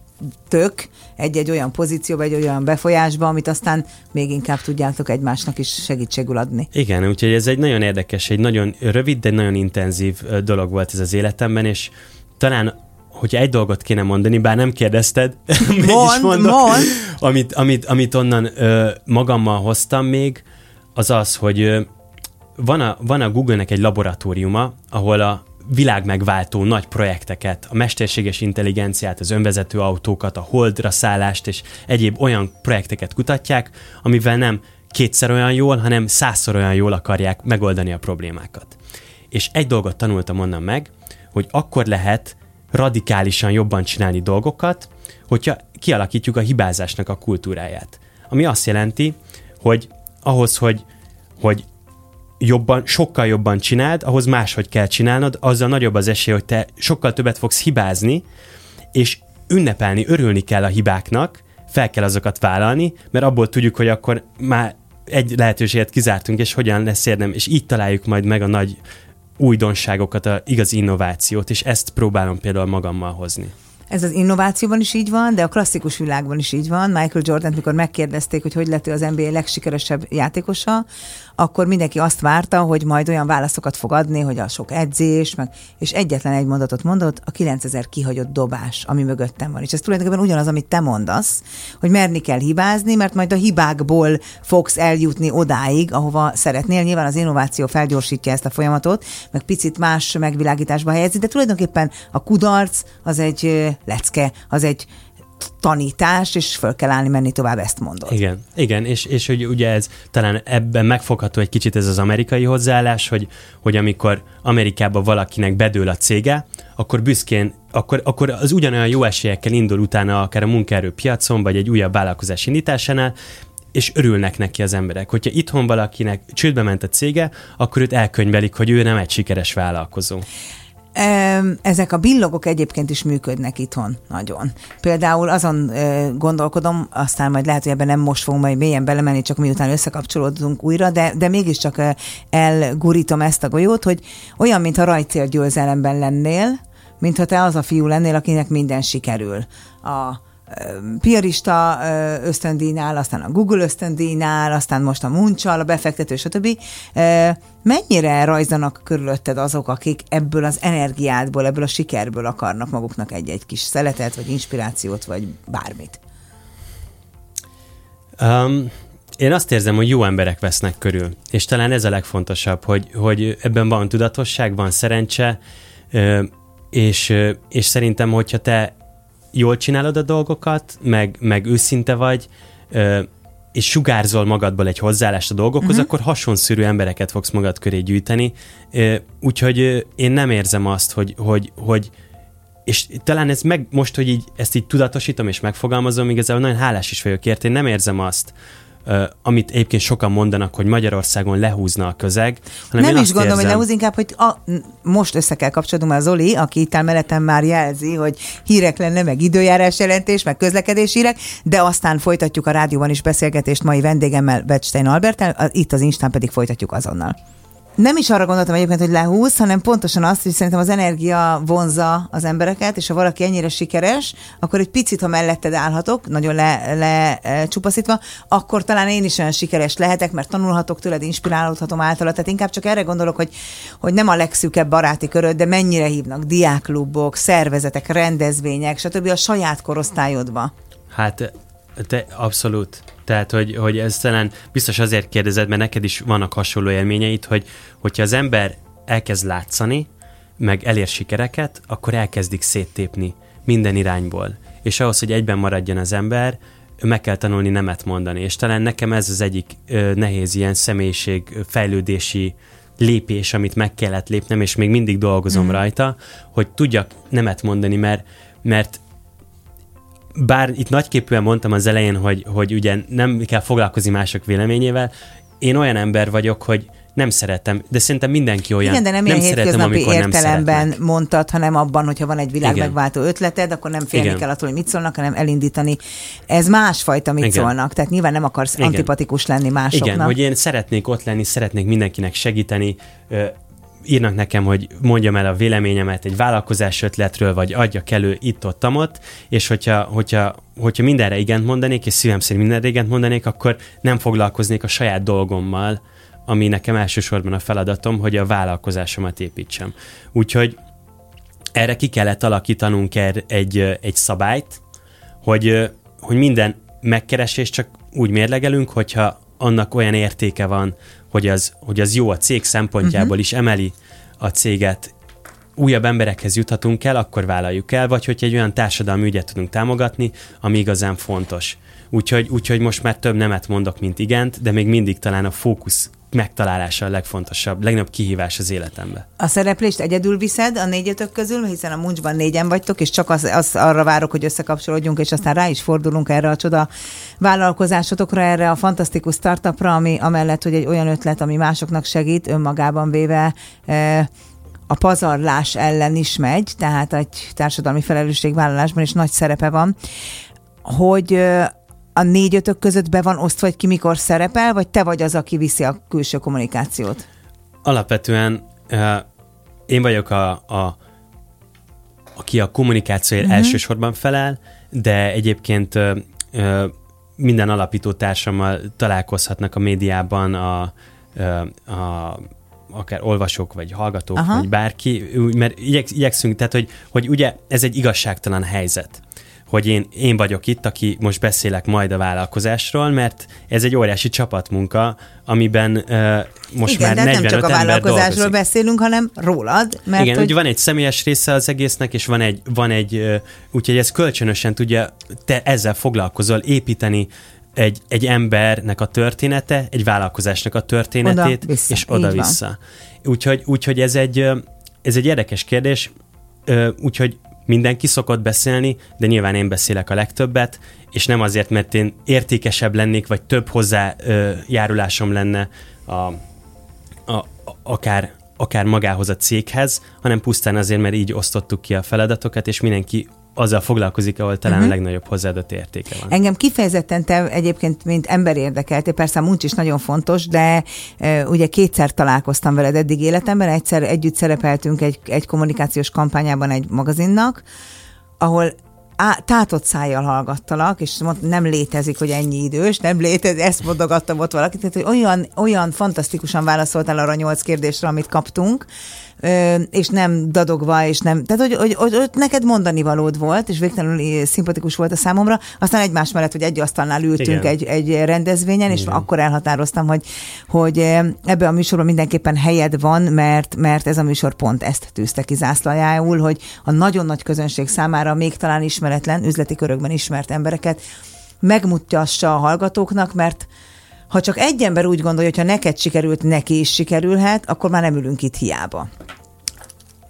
tök egy-egy olyan pozícióba, egy olyan befolyásba, amit aztán még inkább tudjátok egymásnak is segítségül adni. Igen, úgyhogy ez egy nagyon érdekes, egy nagyon rövid, de nagyon intenzív dolog volt ez az életemben, és talán hogyha egy dolgot kéne mondani, bár nem kérdezted, mond, mondok, mond. Amit, amit, amit onnan ö, magammal hoztam még, az az, hogy ö, van, a, van a Google-nek egy laboratóriuma, ahol a világmegváltó nagy projekteket, a mesterséges intelligenciát, az önvezető autókat, a holdra szállást és egyéb olyan projekteket kutatják, amivel nem kétszer olyan jól, hanem százszor olyan jól akarják megoldani a problémákat. És egy dolgot tanultam onnan meg, hogy akkor lehet radikálisan jobban csinálni dolgokat, hogyha kialakítjuk a hibázásnak a kultúráját. Ami azt jelenti, hogy ahhoz, hogy, hogy jobban, sokkal jobban csináld, ahhoz máshogy kell csinálnod, azzal nagyobb az esély, hogy te sokkal többet fogsz hibázni, és ünnepelni, örülni kell a hibáknak, fel kell azokat vállalni, mert abból tudjuk, hogy akkor már egy lehetőséget kizártunk, és hogyan lesz érdem, és így találjuk majd meg a nagy újdonságokat, a igazi innovációt, és ezt próbálom például magammal hozni. Ez az innovációban is így van, de a klasszikus világban is így van. Michael Jordan, mikor megkérdezték, hogy hogy lett ő az NBA legsikeresebb játékosa, akkor mindenki azt várta, hogy majd olyan válaszokat fog adni, hogy a sok edzés, meg, és egyetlen egy mondatot mondott, a 9000 kihagyott dobás, ami mögöttem van. És ez tulajdonképpen ugyanaz, amit te mondasz, hogy merni kell hibázni, mert majd a hibákból fogsz eljutni odáig, ahova szeretnél. Nyilván az innováció felgyorsítja ezt a folyamatot, meg picit más megvilágításba helyezni, de tulajdonképpen a kudarc az egy lecke, az egy tanítás, és föl kell állni, menni tovább, ezt mondod. Igen, igen, és, és hogy ugye ez talán ebben megfogható egy kicsit ez az amerikai hozzáállás, hogy, hogy amikor Amerikában valakinek bedől a cége, akkor büszkén, akkor, akkor az ugyanolyan jó esélyekkel indul utána akár a munkaerőpiacon, vagy egy újabb vállalkozás indításánál, és örülnek neki az emberek. Hogyha itthon valakinek csődbe ment a cége, akkor őt elkönyvelik, hogy ő nem egy sikeres vállalkozó. Ezek a billogok egyébként is működnek itthon nagyon. Például azon gondolkodom, aztán majd lehet, hogy ebben nem most fogunk majd mélyen belemenni, csak miután összekapcsolódunk újra, de, de mégiscsak elgurítom ezt a golyót, hogy olyan, mintha rajcélgyőzelemben lennél, mintha te az a fiú lennél, akinek minden sikerül. A, piarista ösztöndíjnál, aztán a Google ösztöndíjnál, aztán most a Muncsal, a befektető, stb. Mennyire rajzanak körülötted azok, akik ebből az energiádból, ebből a sikerből akarnak maguknak egy-egy kis szeletet, vagy inspirációt, vagy bármit? Um, én azt érzem, hogy jó emberek vesznek körül, és talán ez a legfontosabb, hogy, hogy ebben van tudatosság, van szerencse, és, és szerintem, hogyha te jól csinálod a dolgokat, meg, meg őszinte vagy, és sugárzol magadból egy hozzáállást a dolgokhoz, uh-huh. akkor hasonszörű embereket fogsz magad köré gyűjteni. Úgyhogy én nem érzem azt, hogy, hogy, hogy és talán ez meg, most, hogy így, ezt így tudatosítom és megfogalmazom, igazából nagyon hálás is vagyok érte, én nem érzem azt, amit egyébként sokan mondanak, hogy Magyarországon lehúzna a közeg. Hanem nem is gondolom, érzem... hogy lehúz, inkább, hogy a, most össze kell kapcsolódnom a Zoli, aki itt mellettem már jelzi, hogy hírek lenne, meg időjárás jelentés, meg közlekedési hírek, de aztán folytatjuk a rádióban is beszélgetést mai vendégemmel, Beckstein Albertel, itt az Instán pedig folytatjuk azonnal. Nem is arra gondoltam egyébként, hogy lehúz, hanem pontosan azt, hogy szerintem az energia vonza az embereket, és ha valaki ennyire sikeres, akkor egy picit, ha melletted állhatok, nagyon lecsupaszítva, le, akkor talán én is olyan sikeres lehetek, mert tanulhatok tőled, inspirálódhatom általa. Tehát inkább csak erre gondolok, hogy, hogy nem a legszűkebb baráti köröd, de mennyire hívnak diáklubok, szervezetek, rendezvények, stb. a saját korosztályodba. Hát te abszolút. Tehát, hogy, hogy ez talán biztos azért kérdezed, mert neked is vannak hasonló élményeid, hogy hogyha az ember elkezd látszani, meg elér sikereket, akkor elkezdik széttépni minden irányból. És ahhoz, hogy egyben maradjon az ember, meg kell tanulni nemet mondani. És talán nekem ez az egyik ö, nehéz ilyen személyiség fejlődési lépés, amit meg kellett lépnem, és még mindig dolgozom mm. rajta, hogy tudjak nemet mondani, mert, mert bár itt nagyképűen mondtam az elején, hogy, hogy ugye nem kell foglalkozni mások véleményével, én olyan ember vagyok, hogy nem szeretem, de szerintem mindenki olyan. Igen, de nem, nem ilyen szeretem, amikor nem értelemben szeretnek. mondtad, hanem abban, hogyha van egy világ Igen. megváltó ötleted, akkor nem félni Igen. kell attól, hogy mit szólnak, hanem elindítani. Ez másfajta mit Igen. szólnak. Tehát nyilván nem akarsz Igen. antipatikus lenni másoknak. Igen, hogy én szeretnék ott lenni, szeretnék mindenkinek segíteni, írnak nekem, hogy mondjam el a véleményemet egy vállalkozás ötletről, vagy adjak elő itt-ott, ott, és hogyha, hogyha, hogyha mindenre igent mondanék, és szívem szerint mindenre igent mondanék, akkor nem foglalkoznék a saját dolgommal, ami nekem elsősorban a feladatom, hogy a vállalkozásomat építsem. Úgyhogy erre ki kellett alakítanunk er- egy, egy szabályt, hogy, hogy minden megkeresés csak úgy mérlegelünk, hogyha annak olyan értéke van, hogy az, hogy az jó a cég szempontjából uh-huh. is emeli a céget, újabb emberekhez juthatunk el, akkor vállaljuk el, vagy hogy egy olyan társadalmi ügyet tudunk támogatni, ami igazán fontos. Úgyhogy, úgyhogy most már több nemet mondok, mint igent, de még mindig talán a fókusz megtalálása a legfontosabb, legnagyobb kihívás az életemben. A szereplést egyedül viszed a négyötök közül, hiszen a muncsban négyen vagytok, és csak az, az arra várok, hogy összekapcsolódjunk, és aztán rá is fordulunk erre a csoda vállalkozásotokra, erre a fantasztikus startupra, ami amellett, hogy egy olyan ötlet, ami másoknak segít, önmagában véve eh, a pazarlás ellen is megy, tehát egy társadalmi felelősségvállalásban is nagy szerepe van, hogy a négy-ötök között be van osztva, hogy ki mikor szerepel, vagy te vagy az, aki viszi a külső kommunikációt? Alapvetően uh, én vagyok a, a aki a kommunikációért Mhm. uh-huh. elsősorban felel, de egyébként uh, uh, minden alapító társammal találkozhatnak a médiában a, a akár olvasók, vagy hallgatók, Aha. Vagy bárki, mert igyek, igyekszünk, tehát hogy, hogy ugye ez egy igazságtalan helyzet hogy én, én vagyok itt, aki most beszélek majd a vállalkozásról, mert ez egy óriási csapatmunka, amiben uh, most Igen, már de hát 45 nem csak a vállalkozásról beszélünk, hanem rólad, mert Igen, hogy... van egy személyes része az egésznek, és van egy, van egy ö, úgyhogy ez kölcsönösen tudja, te ezzel foglalkozol, építeni egy, egy embernek a története, egy vállalkozásnak a történetét, Oda-vissza, és így van. oda-vissza. Úgyhogy, úgyhogy ez, egy, ez egy érdekes kérdés, úgyhogy mindenki szokott beszélni, de nyilván én beszélek a legtöbbet, és nem azért, mert én értékesebb lennék, vagy több hozzájárulásom lenne a, a, akár, akár magához a céghez, hanem pusztán azért, mert így osztottuk ki a feladatokat, és mindenki azzal foglalkozik, ahol talán uh-huh. a legnagyobb hozzáadott értéke van. Engem kifejezetten te egyébként, mint ember érdekeltél, persze a muncs is nagyon fontos, de e, ugye kétszer találkoztam veled eddig életemben, egyszer együtt szerepeltünk egy, egy kommunikációs kampányában egy magazinnak, ahol á, tátott szájjal hallgattalak, és mond, nem létezik, hogy ennyi idős, nem létezik, ezt mondogattam ott valakit, tehát, hogy olyan, olyan fantasztikusan válaszoltál arra a nyolc kérdésre, amit kaptunk, és nem dadogva, és nem, tehát hogy, hogy, hogy, hogy neked mondani valód volt, és végtelenül szimpatikus volt a számomra, aztán egymás mellett, hogy egy asztalnál ültünk Igen. egy, egy rendezvényen, és Igen. akkor elhatároztam, hogy, hogy ebbe a műsorban mindenképpen helyed van, mert, mert ez a műsor pont ezt tűzte ki zászlajául, hogy a nagyon nagy közönség számára még talán ismeretlen, üzleti körökben ismert embereket megmutassa a hallgatóknak, mert ha csak egy ember úgy gondolja, hogy ha neked sikerült, neki is sikerülhet, akkor már nem ülünk itt hiába.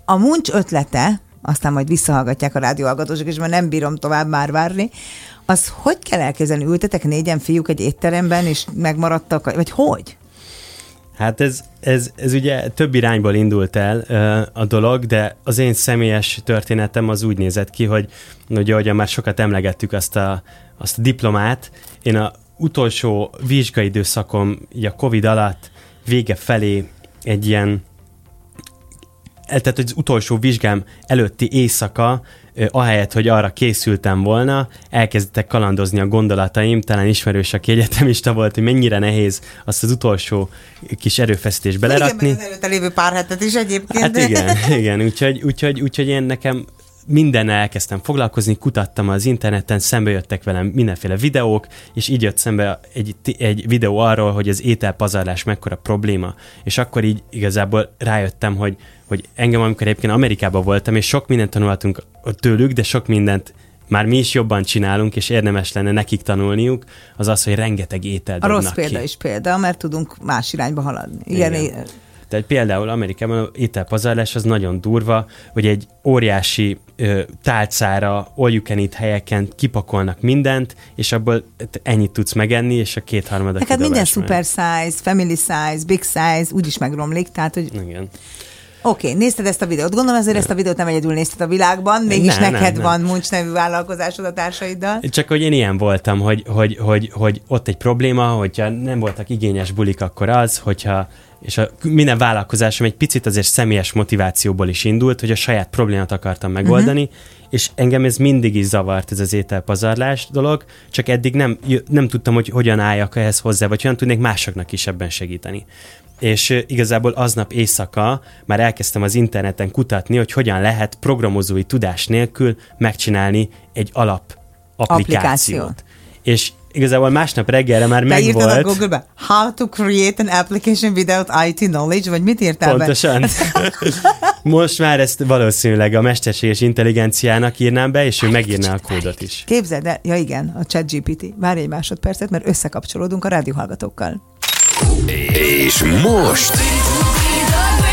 A muncs ötlete, aztán majd visszahallgatják a rádióhallgatósok, és már nem bírom tovább már várni, az hogy kell elképzelni? Ültetek négyen fiúk egy étteremben, és megmaradtak, vagy hogy? Hát ez, ez, ez ugye több irányból indult el ö, a dolog, de az én személyes történetem az úgy nézett ki, hogy ugye, ahogyan már sokat emlegettük azt a, azt a diplomát, én a utolsó vizsgaidőszakom így a Covid alatt vége felé egy ilyen el- tehát az utolsó vizsgám előtti éjszaka, ahelyett, hogy arra készültem volna, elkezdtek kalandozni a gondolataim, talán ismerős, aki egyetemista volt, hogy mennyire nehéz azt az utolsó kis erőfeszítést belerakni. Igen, az előtte lévő pár hetet is egyébként. Hát igen, igen, úgyhogy, úgyhogy, úgyhogy én nekem mindennel elkezdtem foglalkozni, kutattam az interneten, szembe jöttek velem mindenféle videók, és így jött szembe egy, egy videó arról, hogy az ételpazarlás mekkora probléma. És akkor így igazából rájöttem, hogy, hogy engem, amikor egyébként Amerikában voltam, és sok mindent tanultunk tőlük, de sok mindent már mi is jobban csinálunk, és érdemes lenne nekik tanulniuk, az az, hogy rengeteg étel A rossz példa ki. is példa, mert tudunk más irányba haladni. Igen, Igen. Tehát például Amerikában ételpazarlás az nagyon durva, hogy egy óriási ö, tálcára, all you can eat helyeken kipakolnak mindent, és abból ennyit tudsz megenni, és a kétharmada Neked minden super size, family size, big size, úgyis megromlik, tehát hogy. Igen. Oké, okay, nézted ezt a videót. Gondolom azért ezt a videót nem egyedül nézted a világban, mégis Nem, neked nem, van Muncs nevű vállalkozásod a társaiddal. Csak hogy én ilyen voltam, hogy, hogy, hogy, hogy ott egy probléma, hogyha nem voltak igényes bulik, akkor az, hogyha és a, minden vállalkozásom egy picit azért személyes motivációból is indult, hogy a saját problémát akartam megoldani, uh-huh. és engem ez mindig is zavart, ez az ételpazarlás dolog, csak eddig nem, nem tudtam, hogy hogyan álljak ehhez hozzá, vagy hogyan tudnék másoknak is ebben segíteni. És igazából aznap éjszaka már elkezdtem az interneten kutatni, hogy hogyan lehet programozói tudás nélkül megcsinálni egy alap applikációt. Applikációt. És igazából másnap reggelre már Te írtad a megvolt. Google-be, how to create an application without IT knowledge, vagy mit írtál be? Pontosan. Most már ezt valószínűleg a mesterséges intelligenciának írnám be, és ő megírná a kódot is. Képzeld el, ja igen, a chat GPT. Várj egy másodpercet, mert összekapcsolódunk a rádióhallgatókkal. És most...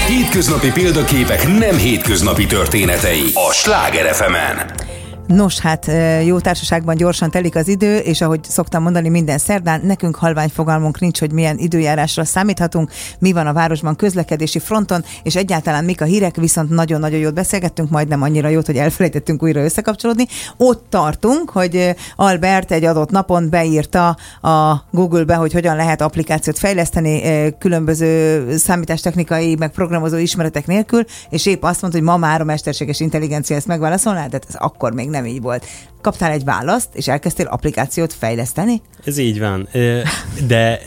Hétköznapi példaképek nem hétköznapi történetei a Sláger fm Nos, hát jó társaságban gyorsan telik az idő, és ahogy szoktam mondani minden szerdán, nekünk halvány fogalmunk nincs, hogy milyen időjárásra számíthatunk, mi van a városban közlekedési fronton, és egyáltalán mik a hírek, viszont nagyon-nagyon jót beszélgettünk, majdnem annyira jót, hogy elfelejtettünk újra összekapcsolódni. Ott tartunk, hogy Albert egy adott napon beírta a Google-be, hogy hogyan lehet applikációt fejleszteni különböző számítástechnikai, meg programozó ismeretek nélkül, és épp azt mondta, hogy ma már a mesterséges intelligencia ezt megválaszolná, de ez akkor még nem így volt. Kaptál egy választ, és elkezdtél applikációt fejleszteni? Ez így van. De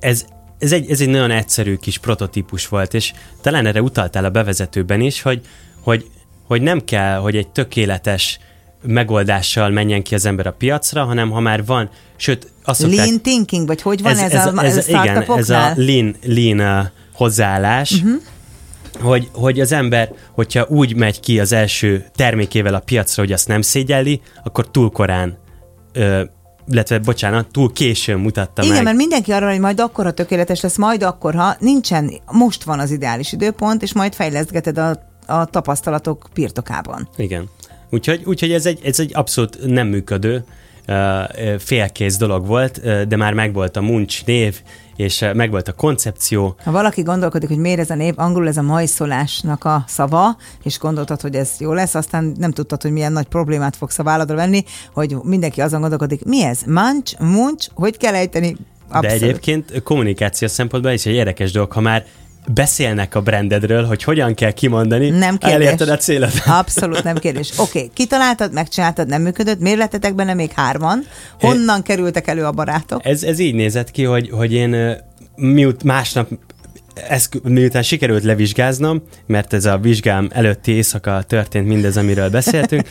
ez, ez, egy, ez egy nagyon egyszerű kis prototípus volt, és talán erre utaltál a bevezetőben is, hogy, hogy, hogy nem kell, hogy egy tökéletes megoldással menjen ki az ember a piacra, hanem ha már van, sőt, azt szokták- Lean thinking, vagy hogy van ez, ez, a, ez, a igen, ez a lean, lean uh, hozzáállás, uh-huh. Hogy, hogy az ember, hogyha úgy megy ki az első termékével a piacra, hogy azt nem szégyelli, akkor túl korán, ö, illetve, bocsánat, túl későn mutatta Igen, meg. mert mindenki arra, hogy majd akkor, ha tökéletes lesz, majd akkor, ha nincsen, most van az ideális időpont, és majd fejlesztgeted a, a tapasztalatok birtokában. Igen. Úgyhogy, úgyhogy ez, egy, ez egy abszolút nem működő, félkész dolog volt, de már megvolt a Munch név, és ö, megvolt a koncepció, Ha valaki gondolkodik, hogy miért ez a név, angolul ez a majszolásnak a szava, és gondoltad, hogy ez jó lesz, aztán nem tudtad, hogy milyen nagy problémát fogsz a válladra venni, hogy mindenki azon gondolkodik, mi ez? Mancs, muncs, hogy kell ejteni? De egyébként kommunikáció szempontból is egy érdekes dolog, ha már beszélnek a brandedről, hogy hogyan kell kimondani, Nem kérdés. elérted a célodat. Abszolút nem kérdés. Oké, okay, kitaláltad, megcsináltad, nem működött, miért lettetek benne még hárman? Honnan kerültek elő a barátok? Ez, ez így nézett ki, hogy, hogy én miut másnap ez, miután sikerült levizsgáznom, mert ez a vizsgám előtti éjszaka történt mindez, amiről beszéltünk,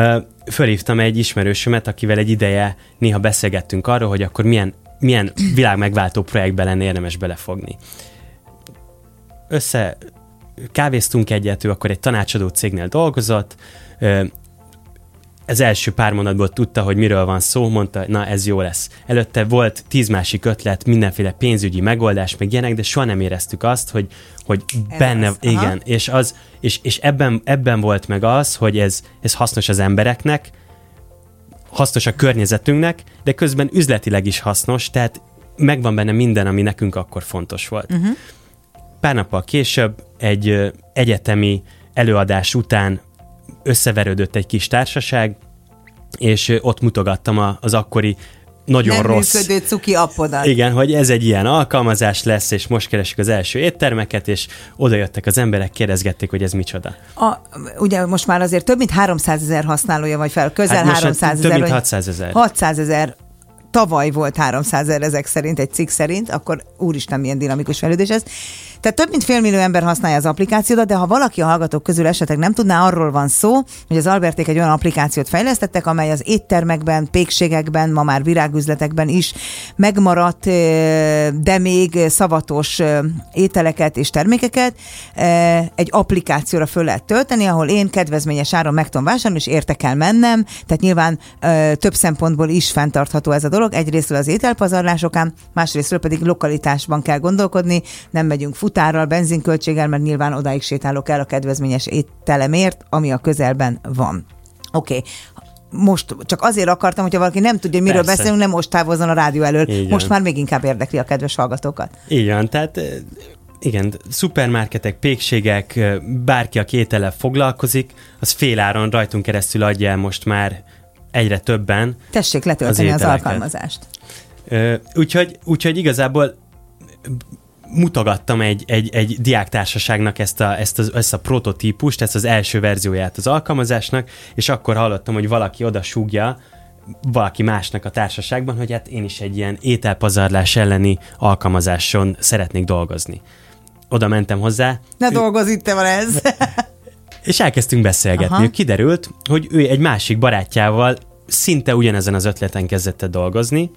fölhívtam egy ismerősömet, akivel egy ideje néha beszélgettünk arról, hogy akkor milyen, milyen világmegváltó projektbe lenne érdemes belefogni. Össze kávéztunk egyet, ő akkor egy tanácsadó cégnél dolgozott, az első pár mondatból tudta, hogy miről van szó, mondta, na ez jó lesz. Előtte volt tíz másik ötlet, mindenféle pénzügyi megoldás, meg ilyenek, de soha nem éreztük azt, hogy, hogy Ez benne, aha. igen, és, az, és, és ebben, ebben volt meg az, hogy ez, ez hasznos az embereknek, hasznos a környezetünknek, de közben üzletileg is hasznos, tehát megvan benne minden, ami nekünk akkor fontos volt. Uh-huh. Pár nappal később egy egyetemi előadás után összeverődött egy kis társaság, és ott mutogattam a, az akkori nagyon nem rossz. működő cuki appodat. Igen, hogy ez egy ilyen alkalmazás lesz, és most keresik az első éttermeket, és oda jöttek az emberek, kérdezgették, hogy ez micsoda. A, ugye most már azért több mint 300 ezer használója vagy fel, közel Hát most 300 több ezer. mint vagy- 600 ezer. 600 ezer tavaly volt 300 ezer ezek szerint, egy cikk szerint, akkor úristen milyen dinamikus fejlődés ez. Tehát több mint félmillió ember használja az applikációt, de ha valaki a hallgatók közül esetleg nem tudná, arról van szó, hogy az Alberték egy olyan applikációt fejlesztettek, amely az éttermekben, pékségekben, ma már virágüzletekben is megmaradt, de még szavatos ételeket és termékeket egy applikációra föl lehet tölteni, ahol én kedvezményes áron meg tudom vásárolni, és érte kell mennem, tehát nyilván több szempontból is fenntartható ez a dolog. Egyrésztről az ételpazarlásokán, másrésztről pedig lokalitásban kell gondolkodni, nem megyünk futárral, benzinköltséggel, mert nyilván odáig sétálok el a kedvezményes ételemért, ami a közelben van. Oké, okay most csak azért akartam, hogyha valaki nem tudja, miről Persze. beszélünk, nem most távozzon a rádió elől. Igen. Most már még inkább érdekli a kedves hallgatókat. Van, tehát igen, szupermarketek, pékségek, bárki, a kétele foglalkozik, az féláron rajtunk keresztül adja el most már egyre többen. Tessék letölteni az, az alkalmazást. Úgyhogy, úgyhogy igazából mutogattam egy, egy, egy diáktársaságnak ezt a, ezt, a, ezt a prototípust, ezt az első verzióját az alkalmazásnak, és akkor hallottam, hogy valaki oda súgja, valaki másnak a társaságban, hogy hát én is egy ilyen ételpazarlás elleni alkalmazáson szeretnék dolgozni. Oda mentem hozzá. Ne ő... dolgozz itt van ez! és elkezdtünk beszélgetni. Aha. Kiderült, hogy ő egy másik barátjával szinte ugyanezen az ötleten kezdett dolgozni,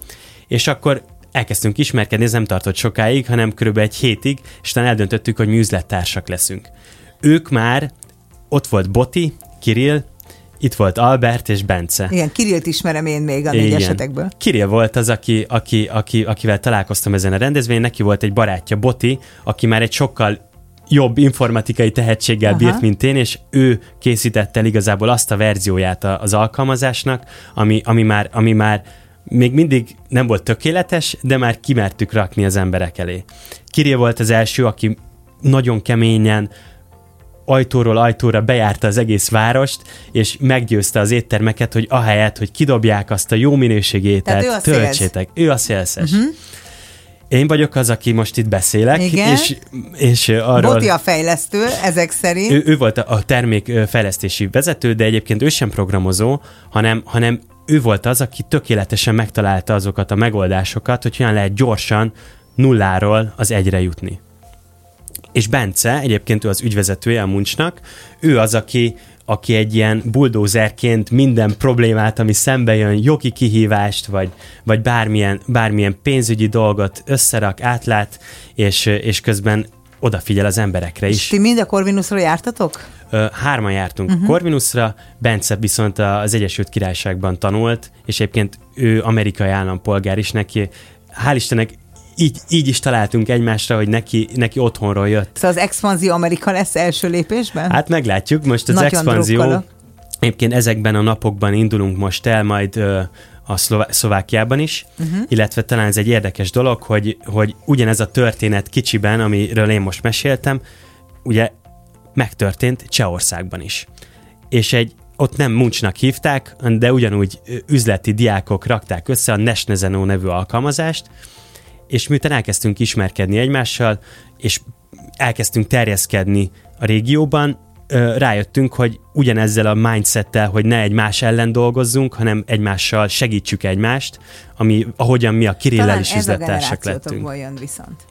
és akkor elkezdtünk ismerkedni, ez nem tartott sokáig, hanem körülbelül egy hétig, és utána eldöntöttük, hogy mi üzlettársak leszünk. Ők már, ott volt Boti, Kirill, itt volt Albert és Bence. Igen, Kirillt ismerem én még a négy Igen. esetekből. Kirill volt az, aki, aki, aki, akivel találkoztam ezen a rendezvényen, neki volt egy barátja, Boti, aki már egy sokkal jobb informatikai tehetséggel Aha. bírt, mint én, és ő készítette el igazából azt a verzióját az alkalmazásnak, ami, ami, már, ami már még mindig nem volt tökéletes, de már kimertük rakni az emberek elé. Kirill volt az első, aki nagyon keményen ajtóról ajtóra bejárta az egész várost, és meggyőzte az éttermeket, hogy ahelyett, hogy kidobják azt a jó minőségű ételt, töltsétek. Ő a szélszes. Uh-huh. Én vagyok az, aki most itt beszélek, Igen. és, és arról... Boti a fejlesztő, ezek szerint. Ő, ő volt a termékfejlesztési vezető, de egyébként ő sem programozó, hanem, hanem ő volt az, aki tökéletesen megtalálta azokat a megoldásokat, hogy hogyan lehet gyorsan nulláról az egyre jutni. És Bence, egyébként ő az ügyvezetője a Muncsnak, ő az, aki, aki egy ilyen buldózerként minden problémát, ami szembe jön, jogi kihívást, vagy, vagy bármilyen, bármilyen pénzügyi dolgot összerak, átlát, és, és közben odafigyel az emberekre is. És ti mind a Corvinusra jártatok? Hárman jártunk uh-huh. Corvinusra, Bence viszont az Egyesült Királyságban tanult, és egyébként ő amerikai állampolgár is neki. Hál' Istennek így, így is találtunk egymásra, hogy neki, neki otthonról jött. Szóval az expanzió Amerika lesz első lépésben? Hát meglátjuk, most az Nagyon expanzió. Drukkolok. Egyébként ezekben a napokban indulunk most el, majd ö, a Szlová- Szlovákiában is, uh-huh. illetve talán ez egy érdekes dolog, hogy, hogy ugyanez a történet kicsiben, amiről én most meséltem, ugye megtörtént Csehországban is. És egy ott nem Muncsnak hívták, de ugyanúgy üzleti diákok rakták össze a Nesnezeno nevű alkalmazást, és miután elkezdtünk ismerkedni egymással, és elkezdtünk terjeszkedni a régióban, rájöttünk, hogy ugyanezzel a mindsettel, hogy ne egymás ellen dolgozzunk, hanem egymással segítsük egymást, ami, ahogyan mi a Kirillel is üzlettársak lettünk. jön viszont.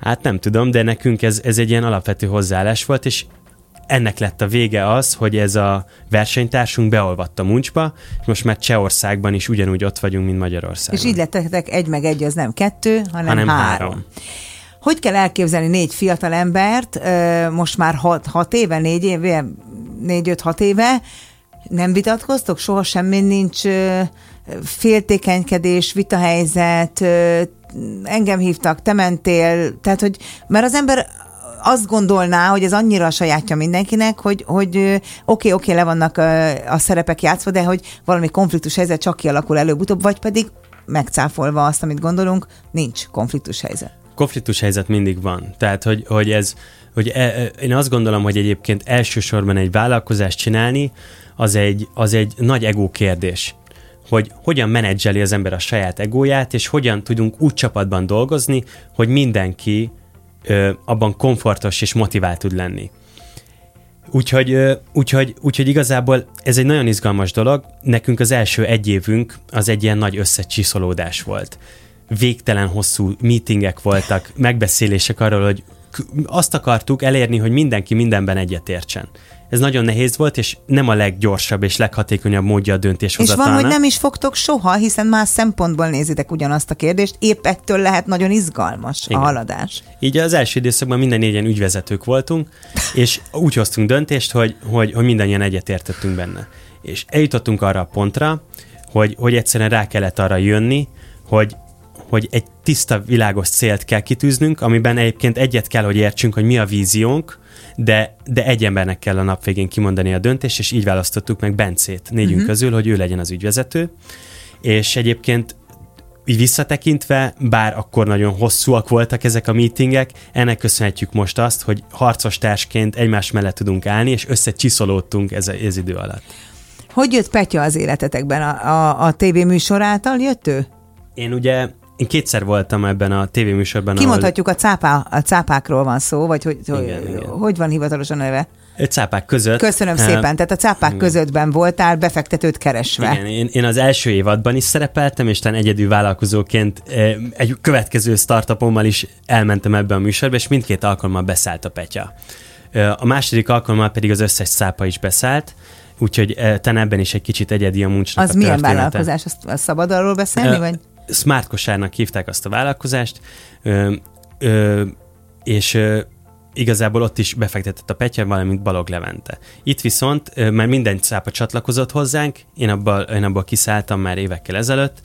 Hát nem tudom, de nekünk ez, ez egy ilyen alapvető hozzáállás volt, és ennek lett a vége az, hogy ez a versenytársunk beolvadt a muncsba, és most már Csehországban is ugyanúgy ott vagyunk, mint Magyarországon. És így lettetek egy meg egy, az nem kettő, hanem, hanem három. három. Hogy kell elképzelni négy fiatal embert, most már hat, hat éve, négy éve, négy-öt-hat éve, nem vitatkoztok? Soha semmi nincs féltékenykedés, vitahelyzet, engem hívtak, te mentél, tehát hogy, mert az ember azt gondolná, hogy ez annyira a sajátja mindenkinek, hogy oké, oké, okay, okay, le vannak a, a szerepek játszva, de hogy valami konfliktus helyzet csak kialakul előbb-utóbb, vagy pedig megcáfolva azt, amit gondolunk, nincs konfliktus helyzet. Konfliktus helyzet mindig van. Tehát, hogy, hogy ez, hogy e, e, én azt gondolom, hogy egyébként elsősorban egy vállalkozást csinálni, az egy, az egy nagy ego kérdés hogy hogyan menedzseli az ember a saját egóját, és hogyan tudunk úgy csapatban dolgozni, hogy mindenki ö, abban komfortos és motivált tud lenni. Úgyhogy, ö, úgyhogy, úgyhogy igazából ez egy nagyon izgalmas dolog. Nekünk az első egy évünk az egy ilyen nagy összecsiszolódás volt. Végtelen hosszú meetingek voltak, megbeszélések arról, hogy azt akartuk elérni, hogy mindenki mindenben egyetértsen ez nagyon nehéz volt, és nem a leggyorsabb és leghatékonyabb módja a döntéshozatalnak. És van, hogy nem is fogtok soha, hiszen más szempontból nézitek ugyanazt a kérdést, épp ettől lehet nagyon izgalmas Igen. a haladás. Így az első időszakban minden négyen ügyvezetők voltunk, és úgy hoztunk döntést, hogy, hogy, hogy mindannyian egyetértettünk benne. És eljutottunk arra a pontra, hogy, hogy egyszerűen rá kellett arra jönni, hogy, hogy egy tiszta, világos célt kell kitűznünk, amiben egyébként egyet kell, hogy értsünk, hogy mi a víziónk, de, de egy embernek kell a nap végén kimondani a döntést, és így választottuk meg Bencét négyünk uh-huh. közül, hogy ő legyen az ügyvezető. És egyébként így visszatekintve, bár akkor nagyon hosszúak voltak ezek a meetingek, ennek köszönhetjük most azt, hogy harcos társként egymás mellett tudunk állni, és összecsiszolódtunk ez, ez idő alatt. Hogy jött Petya az életetekben? A, a, a tévéműsor által jött ő? Én ugye én kétszer voltam ebben a tévéműsorban. Kimondhatjuk, ahol... a, cápá, a cápákról van szó, vagy hogy, igen, hogy, igen. hogy van hivatalosan a neve? Cápák között. Köszönöm szépen. Tehát a cápák igen. közöttben voltál befektetőt keresve. Igen, én, én az első évadban is szerepeltem, és talán egyedül vállalkozóként egy következő startupommal is elmentem ebbe a műsorba, és mindkét alkalommal beszállt a Petya. A második alkalommal pedig az összes cápa is beszállt, úgyhogy talán ebben is egy kicsit egyedi a muncsnak Az a milyen vállalkozás? Azt, azt szabad arról beszélni, vagy? Smart kosárnak hívták azt a vállalkozást, ö, ö, és ö, igazából ott is befektetett a Petya, valamint Balog Levente. Itt viszont ö, már minden cápa csatlakozott hozzánk, én abból, én abból kiszálltam már évekkel ezelőtt,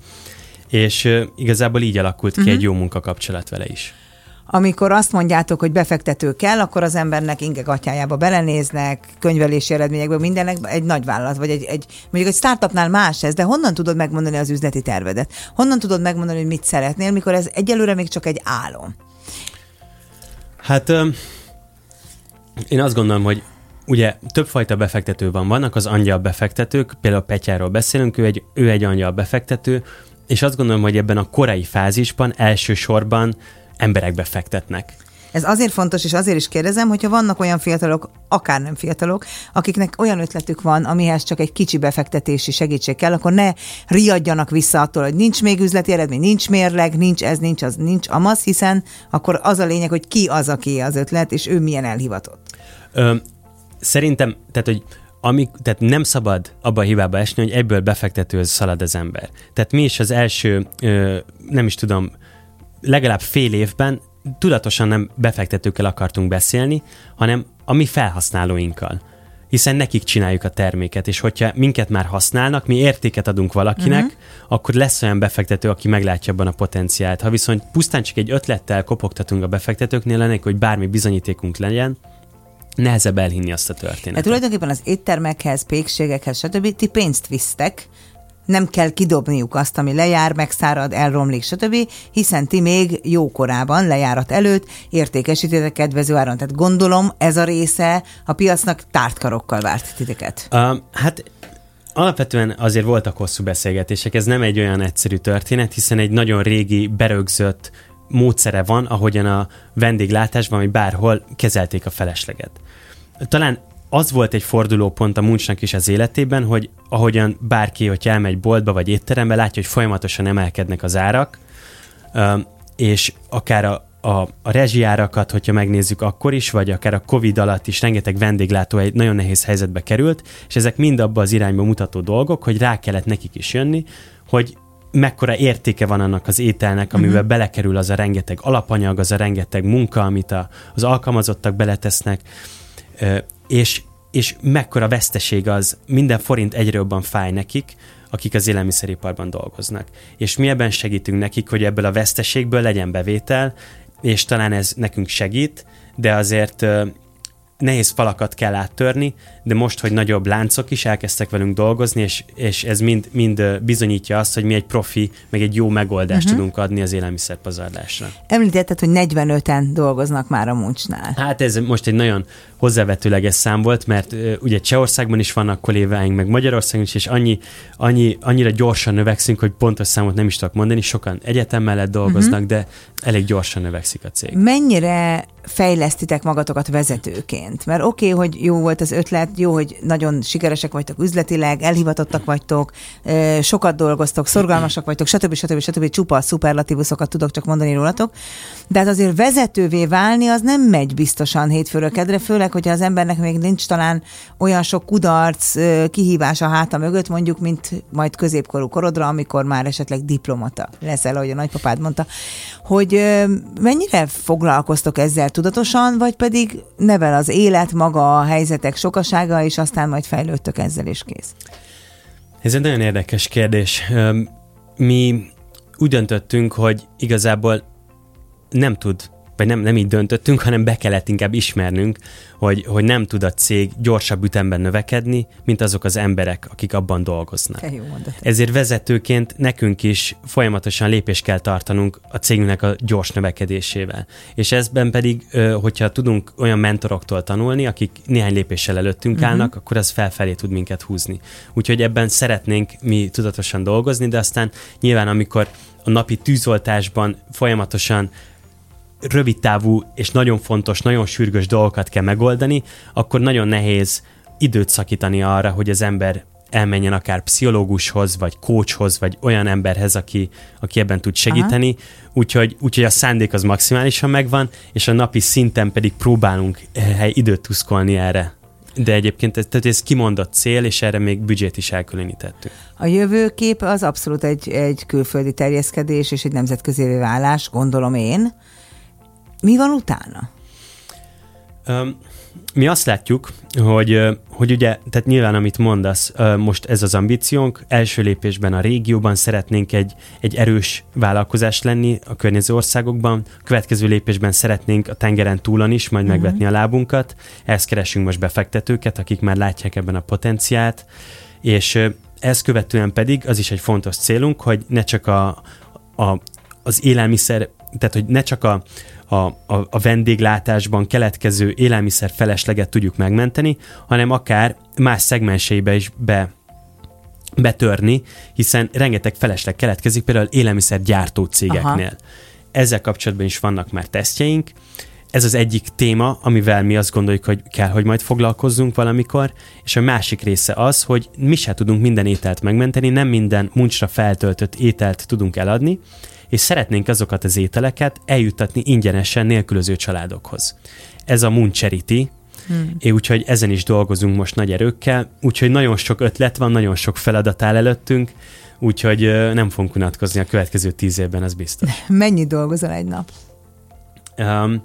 és ö, igazából így alakult ki uh-huh. egy jó munkakapcsolat vele is amikor azt mondjátok, hogy befektető kell, akkor az embernek inge gatyájába belenéznek, könyvelési eredményekből mindennek egy nagy vállalat, vagy egy, egy mondjuk egy startupnál más ez, de honnan tudod megmondani az üzleti tervedet? Honnan tudod megmondani, hogy mit szeretnél, mikor ez egyelőre még csak egy álom? Hát én azt gondolom, hogy ugye többfajta befektető van. Vannak az angyal befektetők, például Petyáról beszélünk, ő egy, ő egy angyal befektető, és azt gondolom, hogy ebben a korai fázisban elsősorban emberekbe fektetnek. Ez azért fontos, és azért is kérdezem, hogyha vannak olyan fiatalok, akár nem fiatalok, akiknek olyan ötletük van, amihez csak egy kicsi befektetési segítség kell, akkor ne riadjanak vissza attól, hogy nincs még üzleti eredmény, nincs mérleg, nincs ez, nincs az, nincs amaz, hiszen akkor az a lényeg, hogy ki az, aki az ötlet, és ő milyen elhivatott. Ö, szerintem, tehát, hogy ami, tehát nem szabad abba a hibába esni, hogy ebből befektető szalad az ember. Tehát mi is az első, ö, nem is tudom, legalább fél évben tudatosan nem befektetőkkel akartunk beszélni, hanem a mi felhasználóinkkal. Hiszen nekik csináljuk a terméket, és hogyha minket már használnak, mi értéket adunk valakinek, uh-huh. akkor lesz olyan befektető, aki meglátja abban a potenciált. Ha viszont pusztán csak egy ötlettel kopogtatunk a befektetőknél, lennék, hogy bármi bizonyítékunk legyen, nehezebb elhinni azt a történetet. Hát tulajdonképpen az éttermekhez, pékségekhez, stb. ti pénzt visztek, nem kell kidobniuk azt, ami lejár, megszárad, elromlik, stb., hiszen ti még jókorában, lejárat előtt értékesítitek kedvező áron. Tehát gondolom ez a része a piacnak tártkarokkal várt titeket. Uh, hát Alapvetően azért voltak hosszú beszélgetések, ez nem egy olyan egyszerű történet, hiszen egy nagyon régi, berögzött módszere van, ahogyan a vendéglátásban, vagy bárhol kezelték a felesleget. Talán az volt egy fordulópont a Munchnak is az életében, hogy ahogyan bárki, hogy elmegy boltba vagy étterembe, látja, hogy folyamatosan emelkednek az árak, és akár a, a, a rezsiárakat, hogyha megnézzük akkor is, vagy akár a Covid alatt is rengeteg vendéglátó egy nagyon nehéz helyzetbe került, és ezek mind abba az irányba mutató dolgok, hogy rá kellett nekik is jönni, hogy mekkora értéke van annak az ételnek, amiben uh-huh. belekerül az a rengeteg alapanyag, az a rengeteg munka, amit a, az alkalmazottak beletesznek, és, és mekkora veszteség az, minden forint egyre jobban fáj nekik, akik az élelmiszeriparban dolgoznak. És mi ebben segítünk nekik, hogy ebből a veszteségből legyen bevétel, és talán ez nekünk segít, de azért nehéz falakat kell áttörni, de most, hogy nagyobb láncok is elkezdtek velünk dolgozni, és, és ez mind, mind bizonyítja azt, hogy mi egy profi, meg egy jó megoldást uh-huh. tudunk adni az élelmiszerpazarlásra. Említetted, hogy 45-en dolgoznak már a muncsnál. Hát ez most egy nagyon hozzávetőleges szám volt, mert uh, ugye Csehországban is vannak kollégáink, meg Magyarországon is, és annyi, annyi, annyira gyorsan növekszünk, hogy pontos számot nem is tudok mondani, sokan egyetem mellett dolgoznak, uh-huh. de elég gyorsan növekszik a cég. Mennyire fejlesztitek magatokat vezetőként? Mert oké, okay, hogy jó volt az ötlet, jó, hogy nagyon sikeresek vagytok üzletileg, elhivatottak vagytok, sokat dolgoztok, szorgalmasak vagytok, stb. stb. stb. stb. csupa szuperlatívuszokat tudok csak mondani rólatok. De hát azért vezetővé válni az nem megy biztosan hétfőről kedre, főleg, hogyha az embernek még nincs talán olyan sok kudarc, kihívás a háta mögött, mondjuk, mint majd középkorú korodra, amikor már esetleg diplomata leszel, ahogy a nagypapád mondta, hogy mennyire foglalkoztok ezzel tudatosan, vagy pedig nevel az élet, maga a helyzetek sokasága, és aztán majd fejlődtök ezzel is kész? Ez egy nagyon érdekes kérdés. Mi úgy döntöttünk, hogy igazából nem tud vagy nem, nem így döntöttünk, hanem be kellett inkább ismernünk, hogy, hogy nem tud a cég gyorsabb ütemben növekedni, mint azok az emberek, akik abban dolgoznak. Te jó mondat. Ezért vezetőként nekünk is folyamatosan lépést kell tartanunk a cégünknek a gyors növekedésével. És ezben pedig, hogyha tudunk olyan mentoroktól tanulni, akik néhány lépéssel előttünk uh-huh. állnak, akkor az felfelé tud minket húzni. Úgyhogy ebben szeretnénk mi tudatosan dolgozni, de aztán nyilván amikor a napi tűzoltásban folyamatosan rövid távú és nagyon fontos, nagyon sürgős dolgokat kell megoldani, akkor nagyon nehéz időt szakítani arra, hogy az ember elmenjen akár pszichológushoz, vagy coachhoz, vagy olyan emberhez, aki, aki ebben tud segíteni. Úgyhogy, úgyhogy a szándék az maximálisan megvan, és a napi szinten pedig próbálunk hely időt tuszkolni erre. De egyébként ez, tehát ez kimondott cél, és erre még büdzsét is elkülönítettük. A jövőkép az abszolút egy, egy külföldi terjeszkedés és egy nemzetközi válás, gondolom én. Mi van utána? Mi azt látjuk, hogy, hogy ugye, tehát nyilván amit mondasz, most ez az ambíciónk, első lépésben a régióban szeretnénk egy, egy erős vállalkozás lenni a környező országokban, következő lépésben szeretnénk a tengeren túlon is majd uh-huh. megvetni a lábunkat, ehhez keresünk most befektetőket, akik már látják ebben a potenciát, és ezt követően pedig az is egy fontos célunk, hogy ne csak a, a, az élelmiszer, tehát hogy ne csak a, a, a, a vendéglátásban keletkező élelmiszer felesleget tudjuk megmenteni, hanem akár más szegmenseibe is be betörni, hiszen rengeteg felesleg keletkezik például élelmiszer gyártó cégeknél. Aha. Ezzel kapcsolatban is vannak már tesztjeink. Ez az egyik téma, amivel mi azt gondoljuk, hogy kell, hogy majd foglalkozzunk valamikor, és a másik része az, hogy mi se tudunk minden ételt megmenteni, nem minden muncsra feltöltött ételt tudunk eladni, és szeretnénk azokat az ételeket eljuttatni ingyenesen nélkülöző családokhoz. Ez a Moon Charity, Hmm. É, úgyhogy ezen is dolgozunk most nagy erőkkel, úgyhogy nagyon sok ötlet van, nagyon sok feladat áll előttünk, úgyhogy nem fogunk unatkozni a következő tíz évben, az biztos. Mennyi dolgozol egy nap? Um,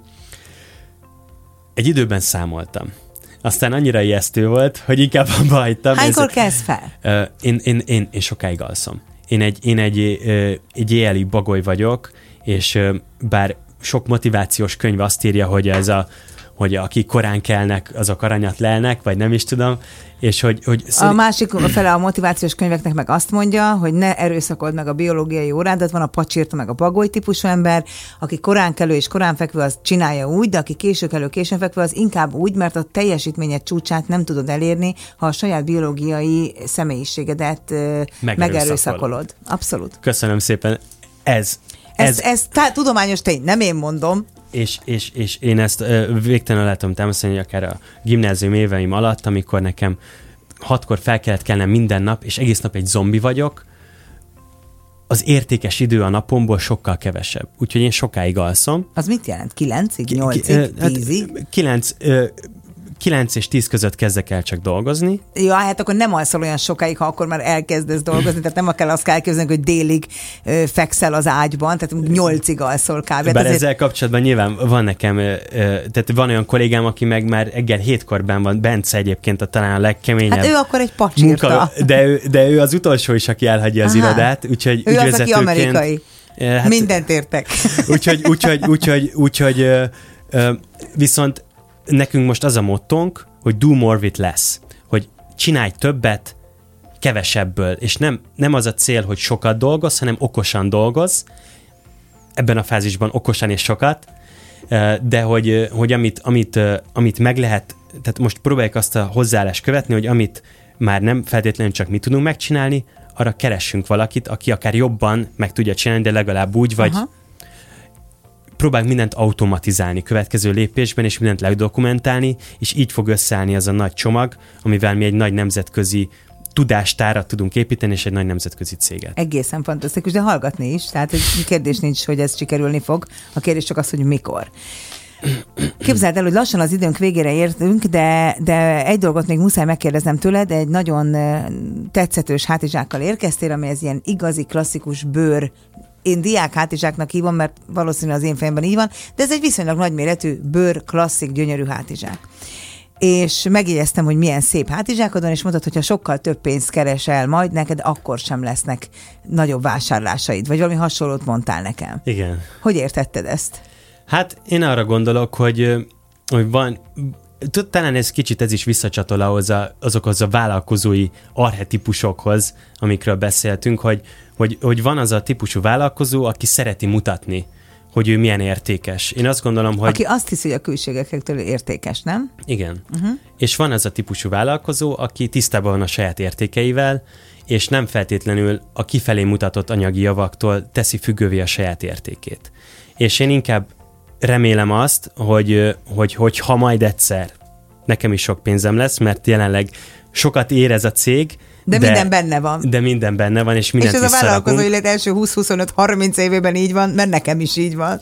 egy időben számoltam. Aztán annyira ijesztő volt, hogy inkább abba hagytam. Hánykor kezd fel? Uh, én, én, én, én sokáig alszom. Én egy, én egy, egy éjjeli bagoly vagyok, és bár sok motivációs könyv azt írja, hogy ez a hogy akik korán kelnek, azok aranyat lelnek, vagy nem is tudom, és hogy... hogy szeri... A másik fele a motivációs könyveknek meg azt mondja, hogy ne erőszakold meg a biológiai órádat, van a pacsírta meg a bagoly típusú ember, aki korán kelő és korán fekvő, az csinálja úgy, de aki késő kelő, későn fekvő, az inkább úgy, mert a teljesítményed csúcsát nem tudod elérni, ha a saját biológiai személyiségedet megerőszakolod. Abszolút. Köszönöm szépen. Ez ez, ez, ez tá- tudományos tény, nem én mondom és, és, és én ezt végtelenül látom támasztani, akár a gimnázium éveim alatt, amikor nekem hatkor fel kellett kelnem minden nap, és egész nap egy zombi vagyok, az értékes idő a napomból sokkal kevesebb. Úgyhogy én sokáig alszom. Az mit jelent? Kilencig? Nyolcig? Tízig? Hát, kilenc, 9 és 10 között kezdek el csak dolgozni. Jó, hát akkor nem alszol olyan sokáig, ha akkor már elkezdesz dolgozni, tehát nem kell azt kell elképzelni, hogy délig ö, fekszel az ágyban, tehát 8-ig alszol kb. Bár ezért... ezzel kapcsolatban nyilván van nekem, ö, tehát van olyan kollégám, aki meg már reggel hétkorban van, Bence egyébként a talán a legkeményebb. Hát ő akkor egy pacsírta. Munka, de, ő, de ő az utolsó is, aki elhagyja az Aha. irodát, úgyhogy ő az, aki amerikai. Hát, Mindent értek. Úgyhogy, úgyhogy, úgyhogy, úgyhogy, úgyhogy viszont nekünk most az a mottónk, hogy do more with less, hogy csinálj többet, kevesebből, és nem, nem az a cél, hogy sokat dolgoz, hanem okosan dolgoz, ebben a fázisban okosan és sokat, de hogy, hogy amit, amit, amit meg lehet, tehát most próbáljuk azt a hozzáállást követni, hogy amit már nem feltétlenül csak mi tudunk megcsinálni, arra keressünk valakit, aki akár jobban meg tudja csinálni, de legalább úgy, vagy Aha próbálunk mindent automatizálni következő lépésben, és mindent ledokumentálni, és így fog összeállni az a nagy csomag, amivel mi egy nagy nemzetközi tudástárat tudunk építeni, és egy nagy nemzetközi céget. Egészen fantasztikus, de hallgatni is, tehát hogy kérdés nincs, hogy ez sikerülni fog, a kérdés csak az, hogy mikor. Képzeld el, hogy lassan az időnk végére értünk, de, de egy dolgot még muszáj megkérdeznem tőled, egy nagyon tetszetős hátizsákkal érkeztél, ami ez ilyen igazi, klasszikus bőr én diák hátizsáknak hívom, mert valószínűleg az én fejemben így van, de ez egy viszonylag nagyméretű bőr, klasszik, gyönyörű hátizsák. és megjegyeztem, hogy milyen szép hátizsákodon, és mondtad, hogy ha sokkal több pénzt keresel majd, neked akkor sem lesznek nagyobb vásárlásaid, vagy valami hasonlót mondtál nekem. Igen. Hogy értetted ezt? Hát én arra gondolok, hogy, hogy van, talán ez kicsit ez is visszacsatol ahhoz a, azokhoz a vállalkozói arhetipusokhoz, amikről beszéltünk, hogy, hogy, hogy van az a típusú vállalkozó, aki szereti mutatni, hogy ő milyen értékes. Én azt gondolom, hogy... Aki azt hiszi, hogy a külségektől értékes, nem? Igen. Uh-huh. És van az a típusú vállalkozó, aki tisztában van a saját értékeivel, és nem feltétlenül a kifelé mutatott anyagi javaktól teszi függővé a saját értékét. És én inkább remélem azt, hogy, hogy, hogy ha majd egyszer nekem is sok pénzem lesz, mert jelenleg sokat ér ez a cég, de, de minden benne van. De minden benne van, és mindent És ez a vállalkozó élet első 20-25-30 évében így van, mert nekem is így van.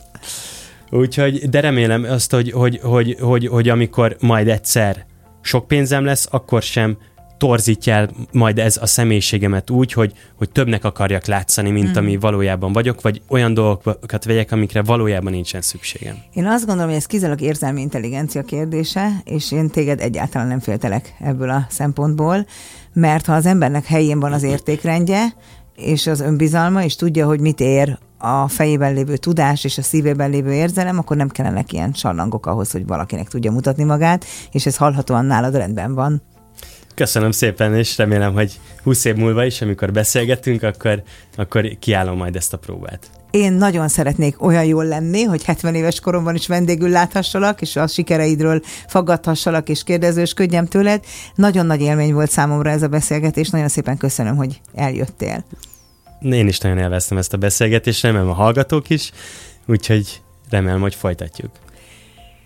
Úgyhogy, de remélem azt, hogy, hogy, hogy, hogy, hogy amikor majd egyszer sok pénzem lesz, akkor sem torzítja el majd ez a személyiségemet úgy, hogy, hogy többnek akarjak látszani, mint mm. ami valójában vagyok, vagy olyan dolgokat vegyek, amikre valójában nincsen szükségem. Én azt gondolom, hogy ez kizárólag érzelmi intelligencia kérdése, és én téged egyáltalán nem féltelek ebből a szempontból, mert ha az embernek helyén van az értékrendje, és az önbizalma, és tudja, hogy mit ér a fejében lévő tudás és a szívében lévő érzelem, akkor nem kellenek ilyen sarlangok ahhoz, hogy valakinek tudja mutatni magát, és ez hallhatóan nálad rendben van. Köszönöm szépen, és remélem, hogy 20 év múlva is, amikor beszélgetünk, akkor, akkor kiállom majd ezt a próbát. Én nagyon szeretnék olyan jól lenni, hogy 70 éves koromban is vendégül láthassalak, és a sikereidről faggathassalak, és kérdezősködjem tőled. Nagyon nagy élmény volt számomra ez a beszélgetés, nagyon szépen köszönöm, hogy eljöttél. Én is nagyon élveztem ezt a beszélgetést, remélem a hallgatók is, úgyhogy remélem, hogy folytatjuk.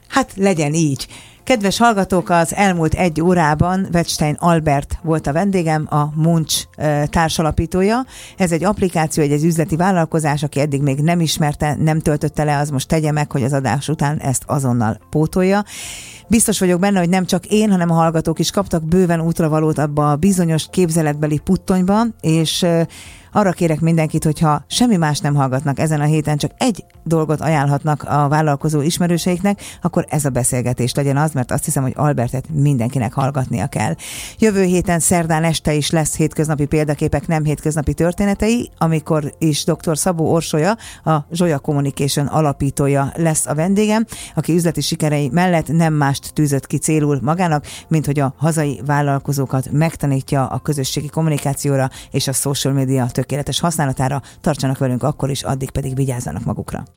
Hát legyen így. Kedves hallgatók, az elmúlt egy órában Wettstein Albert volt a vendégem, a Munch társalapítója. Ez egy applikáció, egy, egy üzleti vállalkozás, aki eddig még nem ismerte, nem töltötte le, az most tegye meg, hogy az adás után ezt azonnal pótolja. Biztos vagyok benne, hogy nem csak én, hanem a hallgatók is kaptak bőven útravalót abba a bizonyos képzeletbeli puttonyba, és arra kérek mindenkit, hogyha semmi más nem hallgatnak ezen a héten, csak egy dolgot ajánlhatnak a vállalkozó ismerőseiknek, akkor ez a beszélgetés legyen az, mert azt hiszem, hogy Albertet mindenkinek hallgatnia kell. Jövő héten szerdán este is lesz hétköznapi példaképek, nem hétköznapi történetei, amikor is dr. Szabó Orsolya, a Zsolya Communication alapítója lesz a vendégem, aki üzleti sikerei mellett nem mást tűzött ki célul magának, mint hogy a hazai vállalkozókat megtanítja a közösségi kommunikációra és a social media tökéletes használatára. Tartsanak velünk akkor is, addig pedig vigyázzanak magukra.